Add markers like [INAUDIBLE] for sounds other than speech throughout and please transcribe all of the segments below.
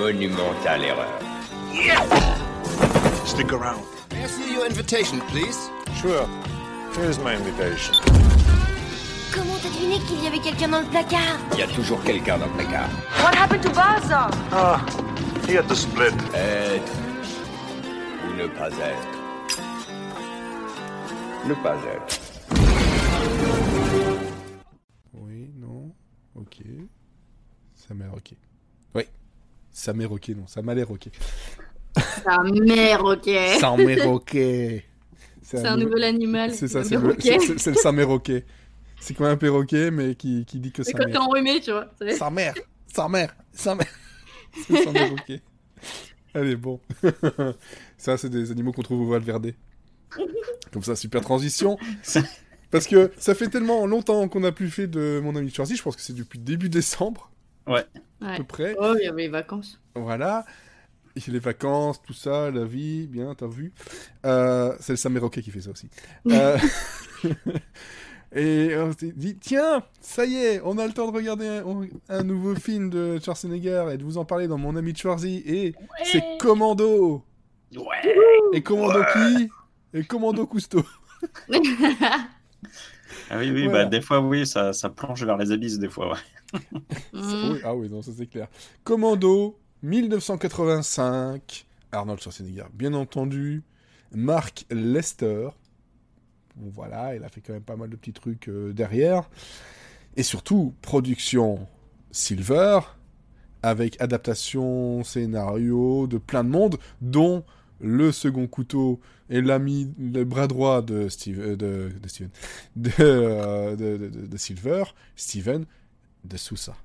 monumentale erreur. Stick around. May I see your invitation, please? Sure. Here's my invitation. Comment t'as deviné qu'il y avait quelqu'un dans le placard? Il y a toujours quelqu'un dans le placard. What happened to Baza? Ah, he had to split. Être ou ne pas être. Ne pas être. Oui, non, ok. Ça m'a ok. Ça m'est ok, non, ça m'a l'air ok. Sa mère, ok. Ça m'est ok. C'est un nouvel animal. C'est ça, un c'est le, perroquet. c'est- c'est le saméroquet. C'est comme un perroquet, mais qui, qui dit que C'est sa quand t'es mère. enrhumé, tu vois. c'est- Sa mère, sa mère, sa mère. [LAUGHS] C'est le saméroquet. Allez, bon. [LAUGHS] ça, c'est des animaux qu'on trouve au Valverde. Comme ça, super transition. Parce que ça fait tellement longtemps qu'on n'a plus fait de mon ami Schwarzy, je pense que c'est depuis début décembre, à Ouais. peu près. Oh, il y avait les vacances. Voilà. Et les vacances, tout ça, la vie, bien, t'as vu. Euh, c'est le Saméroquet qui fait ça aussi. Euh, [LAUGHS] [LAUGHS] Et on s'est dit, tiens, ça y est, on a le temps de regarder un, un nouveau film de Schwarzenegger et de vous en parler dans mon ami Schwarzy. Et c'est Commando. Ouais. Et Commando qui? Et Commando Cousteau. [LAUGHS] Ah oui, oui, Voilà. bah, des fois, oui, ça, ça plonge vers les abysses, des fois, ouais. Mm. Ah oui, non, ça c'est clair. Commando, 1985. Arnold Schwarzenegger, bien entendu. Mark Lester. Voilà, il a fait quand même pas mal de petits trucs euh, derrière. Et surtout, production Silver, avec adaptation, scénario de plein de monde, dont le second couteau et l'ami, le bras droit de, euh, de, Steven, [LAUGHS] euh, de- de Silver, Steven de Sousa.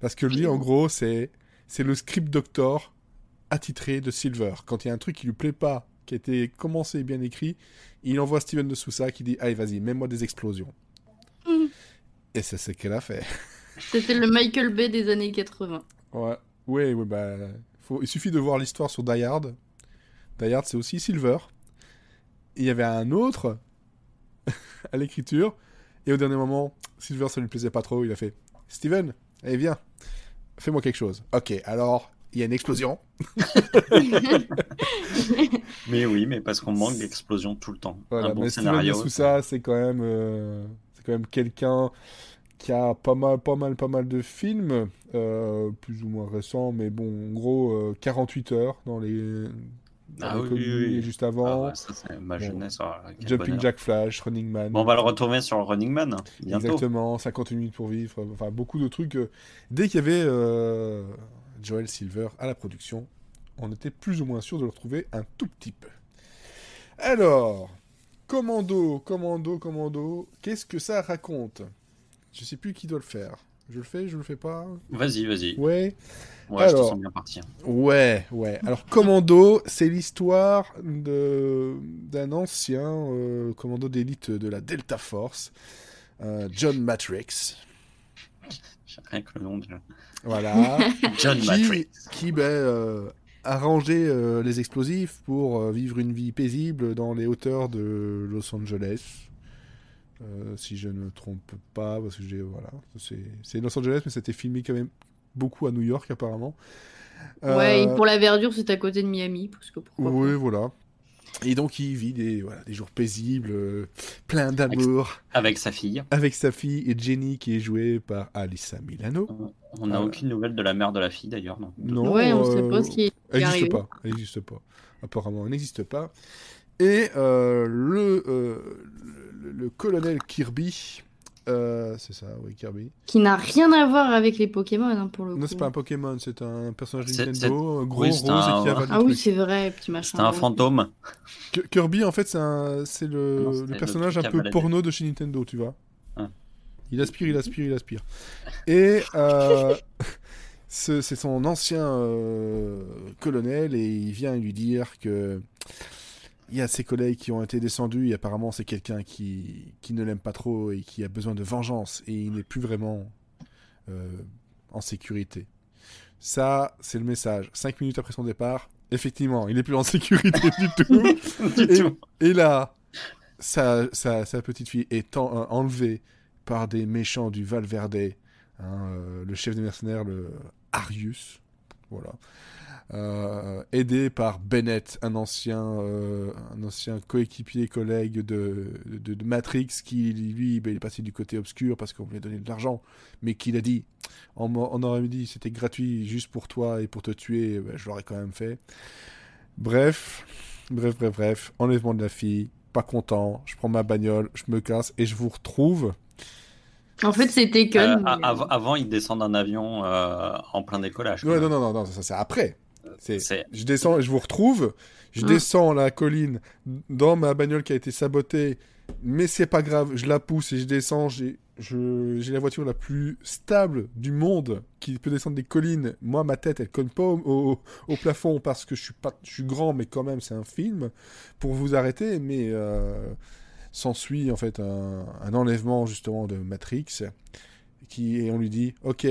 Parce que lui, en gros, c'est le script doctor attitré de Silver. Quand il y a un truc qui lui plaît pas, qui a été commencé et bien écrit, il envoie Steven de Sousa qui dit Allez, vas-y, mets-moi des explosions. Mhm. Et c'est ce qu'elle a fait. [LAUGHS] C'était le Michael Bay des années 80. Ouais, ouais, ouais, bah, faut... il suffit de voir l'histoire sur Die Hard. Die Hard, c'est aussi Silver. Et il y avait un autre [LAUGHS] à l'écriture. Et au dernier moment, Silver, ça lui plaisait pas trop. Il a fait Steven, allez, viens, fais-moi quelque chose. Ok, alors, il y a une explosion. [LAUGHS] Mais oui, mais parce qu'on manque d'explosion tout le temps. Voilà, un bon mais scénario. de Sousa, c'est quand même, euh, c'est quand même quelqu'un qui a pas mal, pas mal, pas mal de films, euh, plus ou moins récents, mais bon, en gros, euh, 48 heures dans les, dans Ah les oui, juste Ah avant. ouais, ça, c'est ma jeunesse. Jumping. Jack Flash, Running Man. Bon, on va le retrouver sur Running Man bientôt. Exactement, 50 minutes pour vivre, enfin beaucoup de trucs. euh, Dès qu'il y avait Joel Silver à la production, on était plus ou moins sûr de le retrouver un tout petit peu. Alors, Commando, Commando, Commando, qu'est-ce que ça raconte? Je sais plus qui doit le faire. Je le fais, je le fais pas? Vas-y, vas-y. Ouais. Ouais, je te Alors. sens bien parti. Ouais, ouais. Alors, Commando, c'est l'histoire de d'un ancien euh, commando d'élite de la Delta Force, euh, John Matrix. Rien que le nom déjà. Voilà. [LAUGHS] John qui, Matrix. qui ben, euh, a rangé euh, les explosifs pour euh, vivre une vie paisible dans les hauteurs de Los Angeles. Euh, si je ne me trompe pas, parce que j'ai voilà, c'est c'est Los Angeles, mais c'était filmé quand même beaucoup à New York apparemment. Ouais, et pour la verdure, c'est à côté de Miami. Parce que pourquoi Oui, pas. voilà. Et donc il vit des, voilà, des jours paisibles, euh, plein d'amour, Avec sa fille. avec sa fille et Jenny qui est jouée par Alyssa Milano. On n'a Euh. aucune nouvelle de la mère de la fille d'ailleurs. Non. Non, ouais, on euh, sait pas ce qui est Elle n'existe pas. Elle n'existe pas. Apparemment, elle n'existe pas. Et euh, le, euh, le, le colonel Kirby, euh, c'est ça, oui, Kirby. Qui n'a rien à voir avec les Pokémon, hein, pour le coup. Non, c'est pas un Pokémon, c'est un personnage C'est- Nintendo, un gros oui, rose c'est un- et qui avale Ah des oui, c'est vrai, petit machin. C'était un fantôme. Kirby, en fait, c'est un- c'est le, Non, le c'était le personnage un peu porno de chez Nintendo, tu vois. Ah. Il aspire, il aspire, il aspire. Et euh, [LAUGHS] ce- c'est son ancien euh, colonel et il vient lui dire que il y a ses collègues qui ont été descendus et apparemment c'est quelqu'un qui, qui ne l'aime pas trop et qui a besoin de vengeance et il n'est plus vraiment euh, en sécurité. Ça, c'est le message. Cinq minutes après son départ, effectivement, il n'est plus en sécurité du [LAUGHS] tout. Du Et, tout. et là, sa, sa, sa petite fille est en- euh, enlevée par des méchants du Valverde, hein, euh, le chef des mercenaires, le Arius, voilà, Euh, aidé par Bennett, un ancien, euh, un ancien coéquipier, collègue de, de, de Matrix, qui lui, ben, il est passé du côté obscur parce qu'on voulait donner de l'argent, mais qu'il a dit, on, aurait dit c'était gratuit juste pour toi et pour te tuer, ben, je l'aurais quand même fait. Bref, bref, bref, bref, enlèvement de la fille, pas content, je prends ma bagnole, je me casse et je vous retrouve. En fait, c'est Taken. Euh, avant, il descend d'un avion euh, en plein décollage. Ouais, non, non, non, non, ça c'est après. C'est, je descends, je vous retrouve, je Mm. descends la colline dans ma bagnole qui a été sabotée, mais c'est pas grave, je la pousse et je descends, j'ai, je, la voiture la plus stable du monde qui peut descendre des collines. Moi, ma tête, elle cogne pas au, au- au plafond parce que je suis pas, je suis grand, mais quand même, c'est un film pour vous arrêter, mais euh, s'ensuit en fait un, un enlèvement justement de Matrix qui et on lui dit, ok.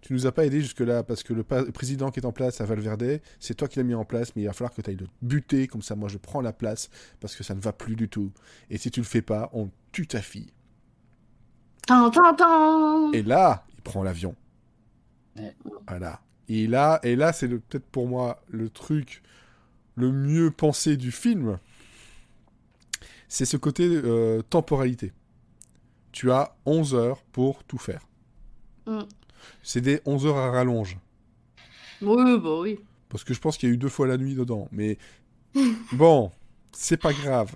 Tu nous as pas aidé jusque-là parce que le, président qui est en place à Valverde, c'est toi qui l'as mis en place, mais il va falloir que tu ailles le buter, comme ça moi je prends la place parce que ça ne va plus du tout. Et si tu le fais pas, on tue ta fille. Et là, il prend l'avion. Voilà. Et là, et là c'est peut-être pour moi le truc le mieux pensé du film. C'est ce côté euh, temporalité. Tu as 11 heures pour tout faire. Mm. C'est des 11 heures à rallonge. Oui, bah oui. Parce que je pense qu'il y a eu deux fois la nuit dedans. Mais [LAUGHS] bon, c'est pas grave.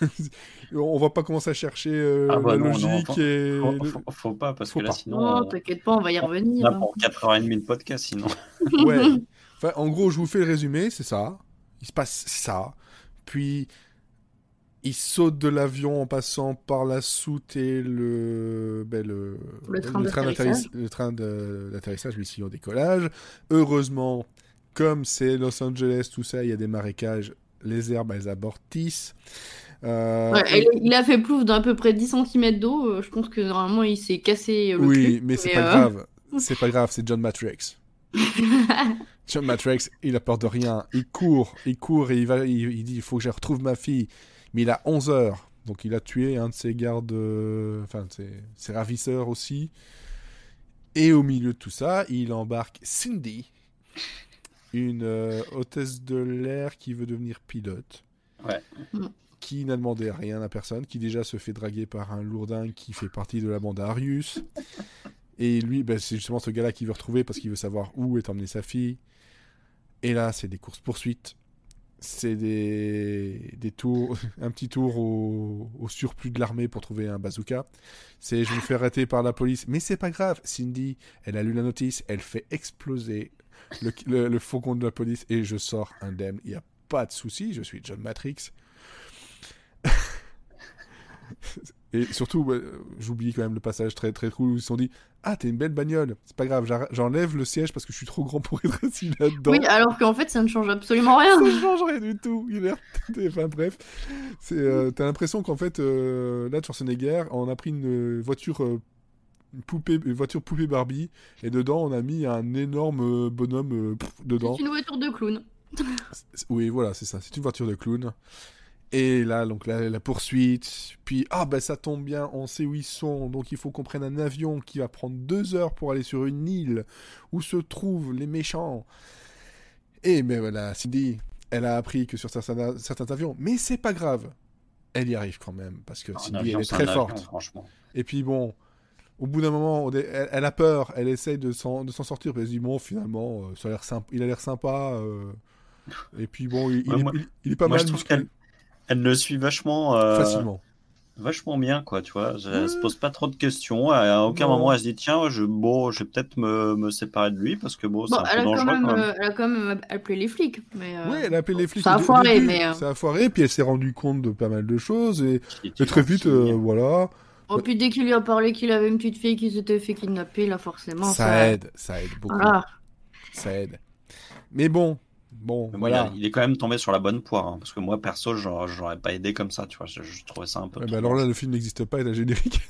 [LAUGHS] On va pas commencer à chercher euh, Ah bah la non, non, logique faut- et... Faut, le- faut- faut pas, parce Faut que là, pas. sinon, Non, on, Oh, t'inquiète pas, on va y on revenir. a hein. pour 4h30 de podcast, sinon. Ouais. [LAUGHS] Enfin, en gros, je vous fais le résumé, c'est ça. Il se passe ça. Puis, il saute de l'avion en passant par la soute et le... Ben, le... Le train d'atterrissage. d'atterriss- Le train d'atterrissage, au décollage. Heureusement, comme c'est Los Angeles, tout ça, il y a des marécages. Les herbes, elles abortissent. Euh, Ouais, et- il- a fait plouf d'à peu près 10 cm d'eau. euh, Je pense que normalement il s'est cassé euh, le Oui, cul, mais c'est pas euh, grave. [LAUGHS] C'est pas grave, c'est John Matrix. [LAUGHS] John Matrix, il a peur de rien. Il court, il court et il, va, il, il dit il faut que je retrouve ma fille. Mais il a 11 heures. Donc il a tué un de ses gardes, euh, enfin de ses, ses ravisseurs aussi. Et au milieu de tout ça, il embarque Cindy, une euh, hôtesse de l'air qui veut devenir pilote. Ouais. Qui n'a demandé rien à personne, qui déjà se fait draguer par un lourdin qui fait partie de la bande Arius. Et lui, ben, c'est justement ce gars-là qu'il veut retrouver parce qu'il veut savoir où est emmenée sa fille. Et là, c'est des courses-poursuites. C'est des, des tours, [LAUGHS] un petit tour au, surplus de l'armée pour trouver un bazooka. C'est je me fais arrêter par la police. Mais c'est pas grave. Cindy, elle a lu la notice, elle fait exploser le, le, le de la police et je sors indemne. Il n'y a pas de souci, je suis John Matrix. [LAUGHS] Et surtout, ouais, euh, j'oublie quand même le passage très très cool où ils se sont dit Ah, t'es une belle bagnole, c'est pas grave, j'enlève le siège parce que je suis trop grand pour être [LAUGHS] assis là-dedans. Oui, alors qu'en fait ça ne change absolument rien. Ça ne change rien du tout. Il a l'air- Enfin bref, c'est, euh, t'as l'impression qu'en fait, euh, là, Schwarzenegger, on a pris une euh, voiture euh, une poupée, une voiture poupée Barbie, et dedans on a mis un énorme bonhomme pff, dedans. C'est une voiture de clown. Oui, voilà, c'est ça. C'est une voiture de clown. Et là, donc la, la poursuite. Puis, ah ben ça tombe bien, on sait où ils sont. Donc il faut qu'on prenne un avion qui va prendre deux heures pour aller sur une île où se trouvent les méchants. Et mais voilà, Cindy, elle a appris que sur certains, certains avions, mais c'est pas grave. Elle y arrive quand même parce que Un Cindy, avion, elle est très avion, forte. franchement. Et puis bon, au bout d'un moment, elle, elle a peur, elle essaye de s'en sortir, puis elle se dit bon, finalement, euh, ça a l'air sympa, il a l'air sympa. euh, et puis bon, il, il Ouais, est, moi- il- il est pas moi, mal je trouve musclé, qu'elle- Elle le suit vachement, euh, facilement. vachement bien, quoi, tu vois. Elle Ouais. se pose pas trop de questions. À aucun Non. moment, elle se dit, tiens, je, bon, je vais peut-être me, me séparer de lui parce que bon, c'est Bon, un peu a, quand dangereux même, quand même. elle a quand même appelé les flics. Mais, euh, Oui, elle a appelé les flics. ça a foiré, début, mais, euh, Ça a foiré, puis elle s'est rendue compte de pas mal de choses, et, et très vite, gentil. euh, voilà. Oh, puis dès qu'il lui a parlé qu'il avait une petite fille qui s'était fait kidnapper, là forcément. ça aide, ça aide beaucoup. Voilà. Ça aide. Mais bon, Bon, Mais moi, voilà. il, est quand même tombé sur la bonne poire. hein, parce que moi, perso, j'aurais pas aidé comme ça. Tu vois, je, je trouvais ça un peu. Bah alors là, le film n'existe pas, il a générique.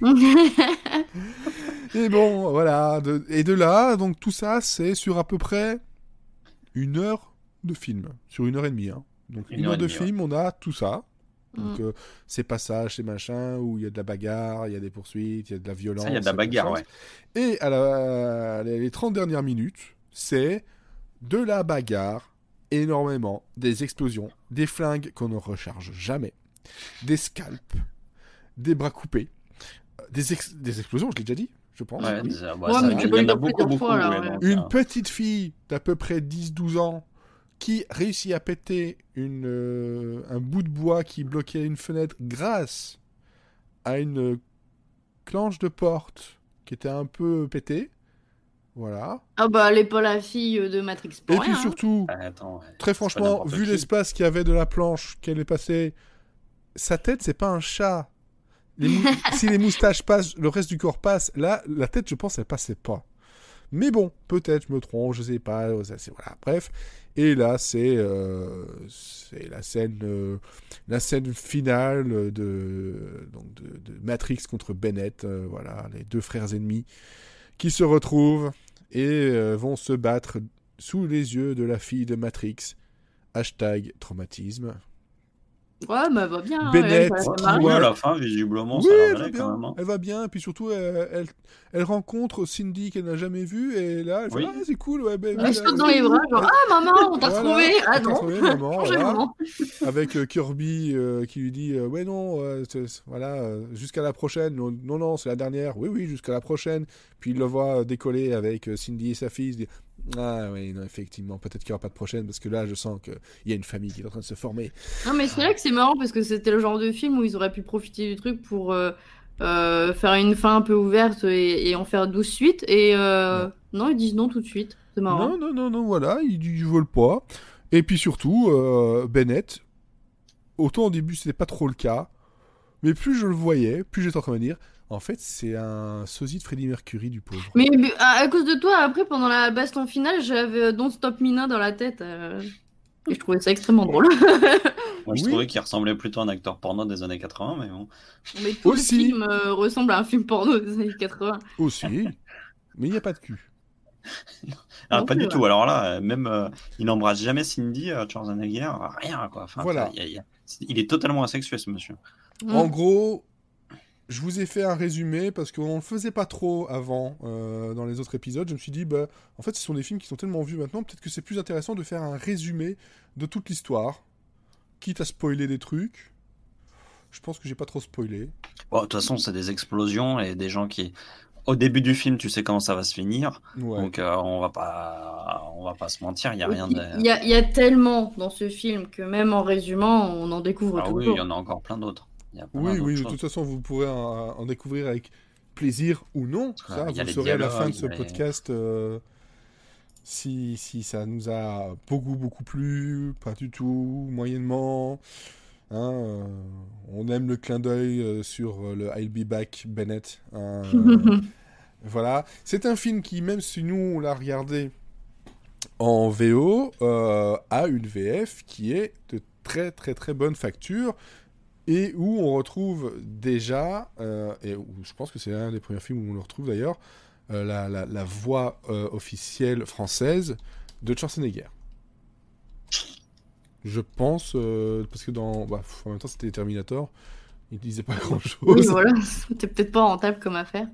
[LAUGHS] [LAUGHS] Et bon, voilà. de- Et de là, donc tout ça, c'est sur à peu près une heure de film. Sur une heure et demie. hein. Donc une, Une heure, de demie, film, on a tout ça. Donc Mm. euh, ces passages, ces machins, où il y a de la bagarre, il y a des poursuites, il y a de la violence. Ça, il y a de la et bagarre, ouais. Et à la- les 30 dernières minutes, c'est de la bagarre, énormément, des explosions, des flingues qu'on ne recharge jamais, des scalps, des bras coupés, euh, des, ex- des explosions, je l'ai déjà dit, je pense. Ouais, oui. ça- bah, Ouais, ça- mais il tu y peux en le a dire beaucoup, plusieurs beaucoup. fois, là, ouais, ouais. donc, Une euh, petite fille d'à peu près 10-12 ans qui réussit à péter une, euh, un bout de bois qui bloquait une fenêtre grâce à une clenche de porte qui était un peu pétée. Voilà. Ah bah, elle est pas la fille de Matrix Et pour puis rien, hein. surtout, attends, ouais. très franchement, vu qui. l'espace qu'il y avait de la planche qu'elle est passée, sa tête, c'est pas un chat. Les mou- [LAUGHS] si les moustaches passent, le reste du corps passe. Là, la tête, je pense, elle passait pas. Mais bon, peut-être, je me trompe, je sais pas. ça, c'est- voilà, bref. Et là, c'est euh, c'est la scène, euh, la scène finale de, donc de, de Matrix contre Bennett. euh, voilà, les deux frères ennemis qui se retrouvent et euh, vont se battre sous les yeux de la fille de Matrix. Hashtag traumatisme. Ouais, bah, elle va bien. hein, Bennett, elle, elle, Ouais, elle marche. ouais. à la fin, visiblement, oui, ça elle va bien. quand même. hein. Elle va bien. Et puis surtout, elle, elle, elle rencontre Cindy qu'elle n'a jamais vue. Et là, elle fait Oui. Ah, c'est cool. Ouais, ben, Elle saute dans les bras, genre Ah maman, on t'a Voilà, retrouvé on Ah non retrouvé, maman, [LAUGHS] voilà. Avec euh, Kirby euh, qui lui dit euh, Ouais, non, euh, voilà, euh, jusqu'à la prochaine. Non, non, non, c'est la dernière. Oui, oui, jusqu'à la prochaine. Puis il le voit décoller avec euh, Cindy et sa fille. Il se dit Ah, oui, non, effectivement, peut-être qu'il n'y aura pas de prochaine. Parce que là, je sens qu'il y a une famille qui est en train de se former. Non, mais c'est là que c'est marrant parce que c'était le genre de film où ils auraient pu profiter du truc pour euh, euh, faire une fin un peu ouverte et, et en faire 12 suites. Et euh, non, ils disent non tout de suite. C'est marrant. Non, non, non, non, voilà, ils, ils veulent pas. Et puis surtout, Bennett, autant au début c'était pas trop le cas, mais plus je le voyais, plus j'étais en train de me dire, en fait c'est un sosie de Freddie Mercury du pauvre. Mais, mais à, à cause de toi, après, pendant la baston finale, j'avais euh, Don't Stop Mina dans la tête. euh, et je trouvais ça extrêmement drôle. [LAUGHS] Moi, je Oui. trouvais qu'il ressemblait plutôt à un acteur porno des années 80, mais bon. Mais tout Aussi. le film euh, ressemble à un film porno des années 80. Aussi, mais il n'y a pas de cul. Ah, Non, pas du vrai. tout. Alors là, même, euh, il n'embrasse jamais Cindy, euh, Schwarzenegger, rien, quoi. Enfin, Voilà. il y a- il y a- Il est totalement asexué, ce monsieur. Mm. En gros, je vous ai fait un résumé parce qu'on ne le faisait pas trop avant euh, dans les autres épisodes. Je me suis dit, bah, en fait, ce sont des films qui sont tellement vus maintenant, peut-être que c'est plus intéressant de faire un résumé de toute l'histoire, quitte à spoiler des trucs. Je pense que j'ai pas trop spoilé. Bon, de toute façon, c'est des explosions et des gens qui. Au début du film, tu sais comment ça va se finir. Ouais. Donc, euh, on va pas, on va pas se mentir, il n'y a rien Il de. il y, y a tellement dans ce film que même en résumant, on en découvre Ah oui, il y en a encore plein d'autres. Il y a plein Oui, oui, de toute façon, vous pourrez en, en découvrir avec plaisir ou non. Ça, a vous saurez à la fin de ce les- podcast euh, si, si ça nous a beaucoup, beaucoup plu, pas du tout, moyennement. Hein, euh, on aime le clin d'œil euh, sur euh, le I'll be back Bennett. hein, [LAUGHS] euh, voilà. C'est un film qui, même si nous, on l'a regardé en VO, euh, a une VF qui est de très, très, très bonne facture et où on retrouve déjà, euh, et où je pense que c'est un des premiers films où on le retrouve d'ailleurs, euh, la, voix euh, officielle française de Schwarzenegger. Je pense, parce que dans. bah, en même temps, c'était Terminator, il disait pas grand chose. Oui, voilà, [LAUGHS] c'était peut-être pas rentable comme affaire.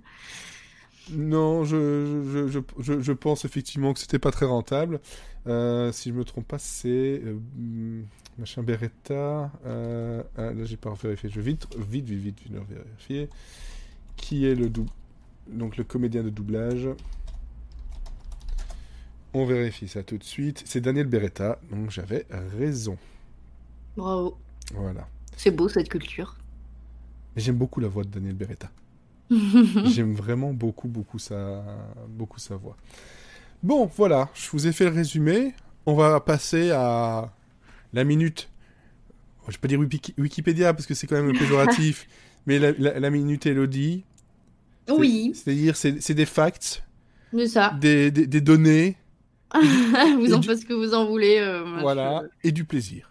Non, je, je, je, je, pense effectivement que c'était pas très rentable. Euh, si je me trompe pas, c'est euh, hum, machin Beretta. Euh, ah, là, j'ai pas vérifié. Je vais vite, vite, vite, vite, vite vérifier. Qui est le dou- donc le comédien de doublage? On vérifie ça tout de suite. C'est Daniel Beretta, donc j'avais raison. Bravo. Voilà. C'est beau cette culture. J'aime beaucoup la voix de Daniel Beretta. [LAUGHS] J'aime vraiment beaucoup, beaucoup sa, beaucoup sa voix. Bon, voilà, je vous ai fait le résumé. On va passer à la minute. Je vais pas dire Wiki- Wikipédia parce que c'est quand même [LAUGHS] péjoratif, mais la, la- la minute Elodie. Oui, C'est-à-dire, c'est des facts, ça. des, des- des données, [LAUGHS] vous en du- faites ce que vous en voulez. euh, Voilà, je- et du plaisir.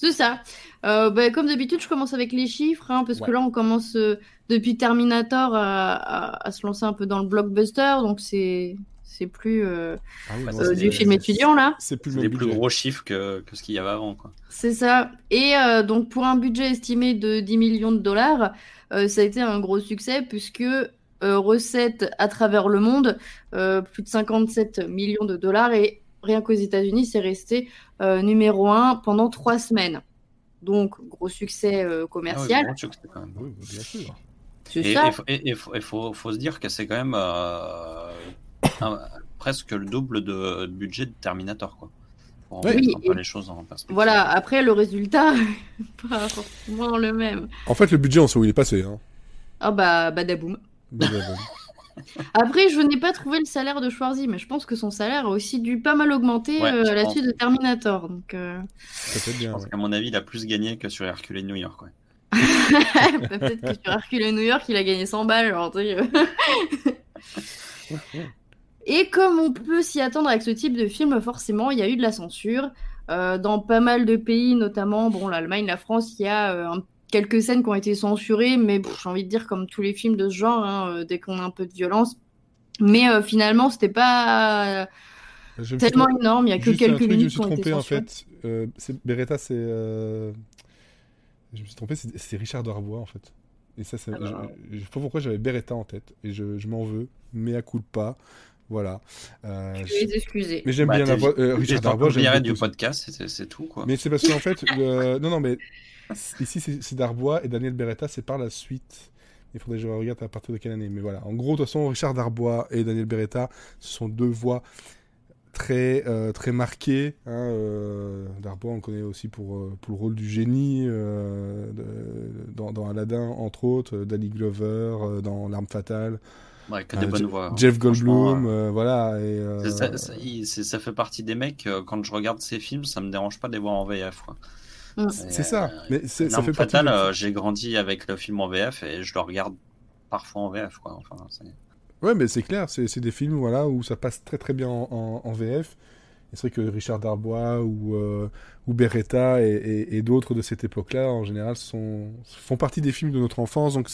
C'est ça. Euh, bah, comme d'habitude, je commence avec les chiffres, hein, parce Ouais. que là, on commence euh, depuis Terminator à, à- à se lancer un peu dans le blockbuster, donc c'est c'est plus euh, Ah oui, euh, du film étudiant là. C'est plus des plus budget. gros chiffres que, que ce qu'il y avait avant. Quoi. C'est ça. Et euh, donc, pour un budget estimé de 10 millions de dollars, euh, ça a été un gros succès puisque euh, recettes à travers le monde, euh, plus de 57 millions de dollars. Et rien qu'aux États-Unis, c'est resté euh, numéro un pendant trois semaines. Donc, gros succès euh, Ah ouais, commercial. gros succès, quand même. Oui, bien sûr. c'est Et ça. il faut, se dire que c'est quand même euh, un- presque le double de, de budget de Terminator. Quoi. Pour Oui. remettre un peu et- les choses en perspective. Voilà, après, le résultat, [LAUGHS] pas forcément le même. En fait, le budget, on sait où il est passé. Hein. Ah bah, badaboum. Bah. Après, je n'ai pas trouvé le salaire de Schwarzy, mais je pense que son salaire a aussi dû pas mal augmenter Ouais, euh, à la suite de Terminator. Donc, euh, Je bien. pense ouais. qu'à mon avis, il a plus gagné que sur Hercule et New York. Ouais. bah, [LAUGHS] peut-être que sur Hercule et New York, il a gagné 100 balles. euh. [LAUGHS] Et comme on peut s'y attendre avec ce type de film, forcément, il y a eu de la censure. Euh, dans pas mal de pays, notamment bon, l'Allemagne, la France, il y a euh, un- quelques scènes qui ont été censurées, mais j'ai envie de dire comme tous les films de ce genre, hein, euh, dès qu'on a un peu de violence. Mais euh, finalement, c'était pas Je me suis tellement énorme, il y a que Juste un quelques truc, je me minutes suis trompé en fait. Euh, Beretta, c'est. euh, Je me suis trompé, c'est Richard Darbois en fait. Et ça, Ah bah. je, je sais pas pourquoi j'avais Beretta en tête. Et je, je m'en veux. Mais à coup de pas. Voilà. Euh, Je vais les excuser. Mais j'aime Bah, bien la voix. euh, Je Richard Darbois, j'aime du podcast, c'est- tout. Quoi. Mais c'est parce qu'en fait, non, non, mais [LAUGHS] ici c'est Darbois et Daniel Beretta, c'est par la suite. Il faudrait que je regarde à partir de quelle année. Mais voilà. En gros, de toute façon, Richard Darbois et Daniel Beretta, ce sont deux voix très, euh, très marquées. hein, euh, Darbois, on le connaît aussi pour, euh, pour le rôle du génie euh, de- dans, dans Aladdin, entre autres. Danny Glover dans L'arme fatale. Ouais, que des bonnes voix. hein. Jeff Goldblum, voilà. Et, Ça, fait partie des mecs, quand je regarde ces films, ça me dérange pas de les voir en VF. quoi. Mm. c'est ça. Euh, Mais ça fait fatale, de- euh, j'ai grandi avec le film en VF et je le regarde parfois en VF. Quoi. Enfin, Ouais, mais c'est clair, c'est des films voilà, où ça passe très très bien en, en- en VF. C'est vrai que Richard Darbois ou, euh, ou Beretta et, et- et d'autres de cette époque-là, en général, sont, font partie des films de notre enfance. Donc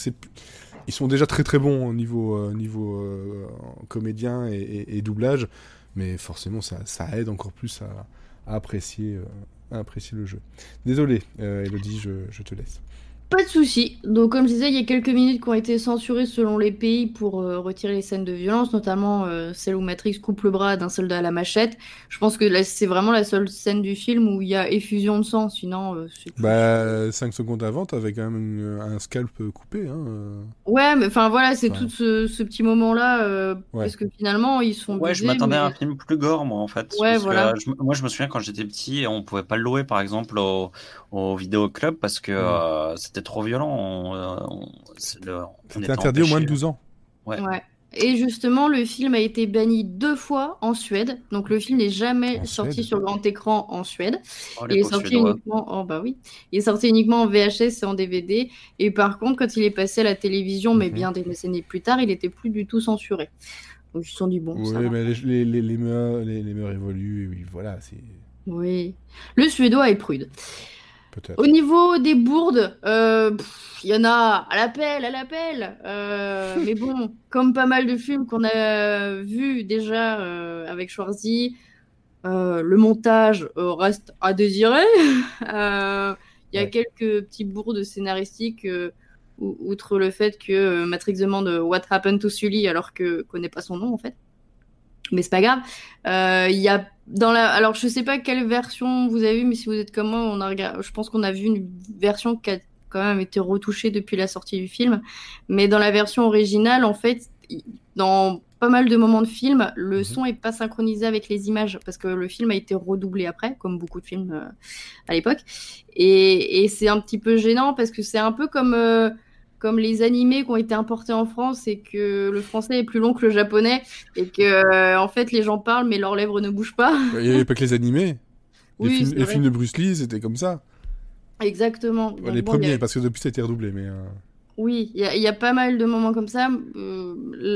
ils sont déjà très très bons au niveau, euh, niveau euh, comédien et, et- et doublage. Mais forcément, ça, ça aide encore plus à, à apprécier, euh, apprécier le jeu. Désolé, euh, Elodie, je te laisse. Pas de souci. Donc, comme je disais, il y a quelques minutes qui ont été censurées selon les pays pour euh, retirer les scènes de violence, notamment euh, celle où Matrix coupe le bras d'un soldat à la machette. Je pense que c'est vraiment la seule scène du film où il y a effusion de sang. Sinon, euh. Bah, 5 secondes avant, t'avais quand même une- un scalp coupé. Hein, euh. Ouais, mais enfin voilà, c'est Ouais. tout ce, ce petit moment-là, euh, Ouais. parce que finalement, ils se font Ouais, je m'attendais à un film plus gore, moi, en fait. Ouais, Parce voilà. euh, je moi, je me souviens quand j'étais petit, on pouvait pas le louer, par exemple, au, au vidéoclub parce que euh, c'était trop violent. On, euh, C'était était interdit au moins de empêchés. 12 ans. Ouais. Ouais. Et justement, le film a été banni deux fois en Suède. Donc, le film n'est jamais En sorti Suède sur grand écran en Suède. Oh, Il est sorti Suédois. uniquement, oh bah oui, il est sorti uniquement en VHS et en DVD. Et par contre, quand il est passé à la télévision, mais Mhm. bien des décennies plus tard, il était plus du tout censuré. Donc ils se sont dit bon, Oui, mais les, les, les, les mœurs, les, les mœurs évoluent, oui, voilà, c'est Oui. Le suédois est prude. Peut-être. Au niveau des bourdes, euh, il y en a à l'appel, à l'appel. Euh, mais bon, [LAUGHS] comme pas mal de films qu'on a vus déjà euh, avec Schwarzy, euh, le montage euh, reste à désirer. [LAUGHS] Euh, Il y a Ouais. quelques petits bourdes scénaristiques, euh, ou- outre le fait que euh, Matrix demande euh, What happened to Sully alors que connaît pas son nom en fait. Mais c'est pas grave. Euh, Il y a dans la, alors je sais pas quelle version vous avez vu, mais si vous êtes comme moi, on a regardé, je pense qu'on a vu une version qui a quand même été retouchée depuis la sortie du film. Mais dans la version originale, en fait, dans pas mal de moments de film, le Mhm. son est pas synchronisé avec les images parce que le film a été redoublé après, comme beaucoup de films euh, à l'époque. Et, et c'est un petit peu gênant parce que c'est un peu comme euh, comme les animés qui ont été importés en France et que le français est plus long que le japonais et que euh, en fait les gens parlent mais leurs lèvres ne bougent pas. Il n'y avait pas que les animés. [LAUGHS] Les, films, les de Bruce Lee, c'était comme ça. Exactement. Les bon, premiers, a- parce que depuis, ça a été redoublé. Mais, euh, Oui, il y, a- il y a pas mal de moments comme ça. Euh,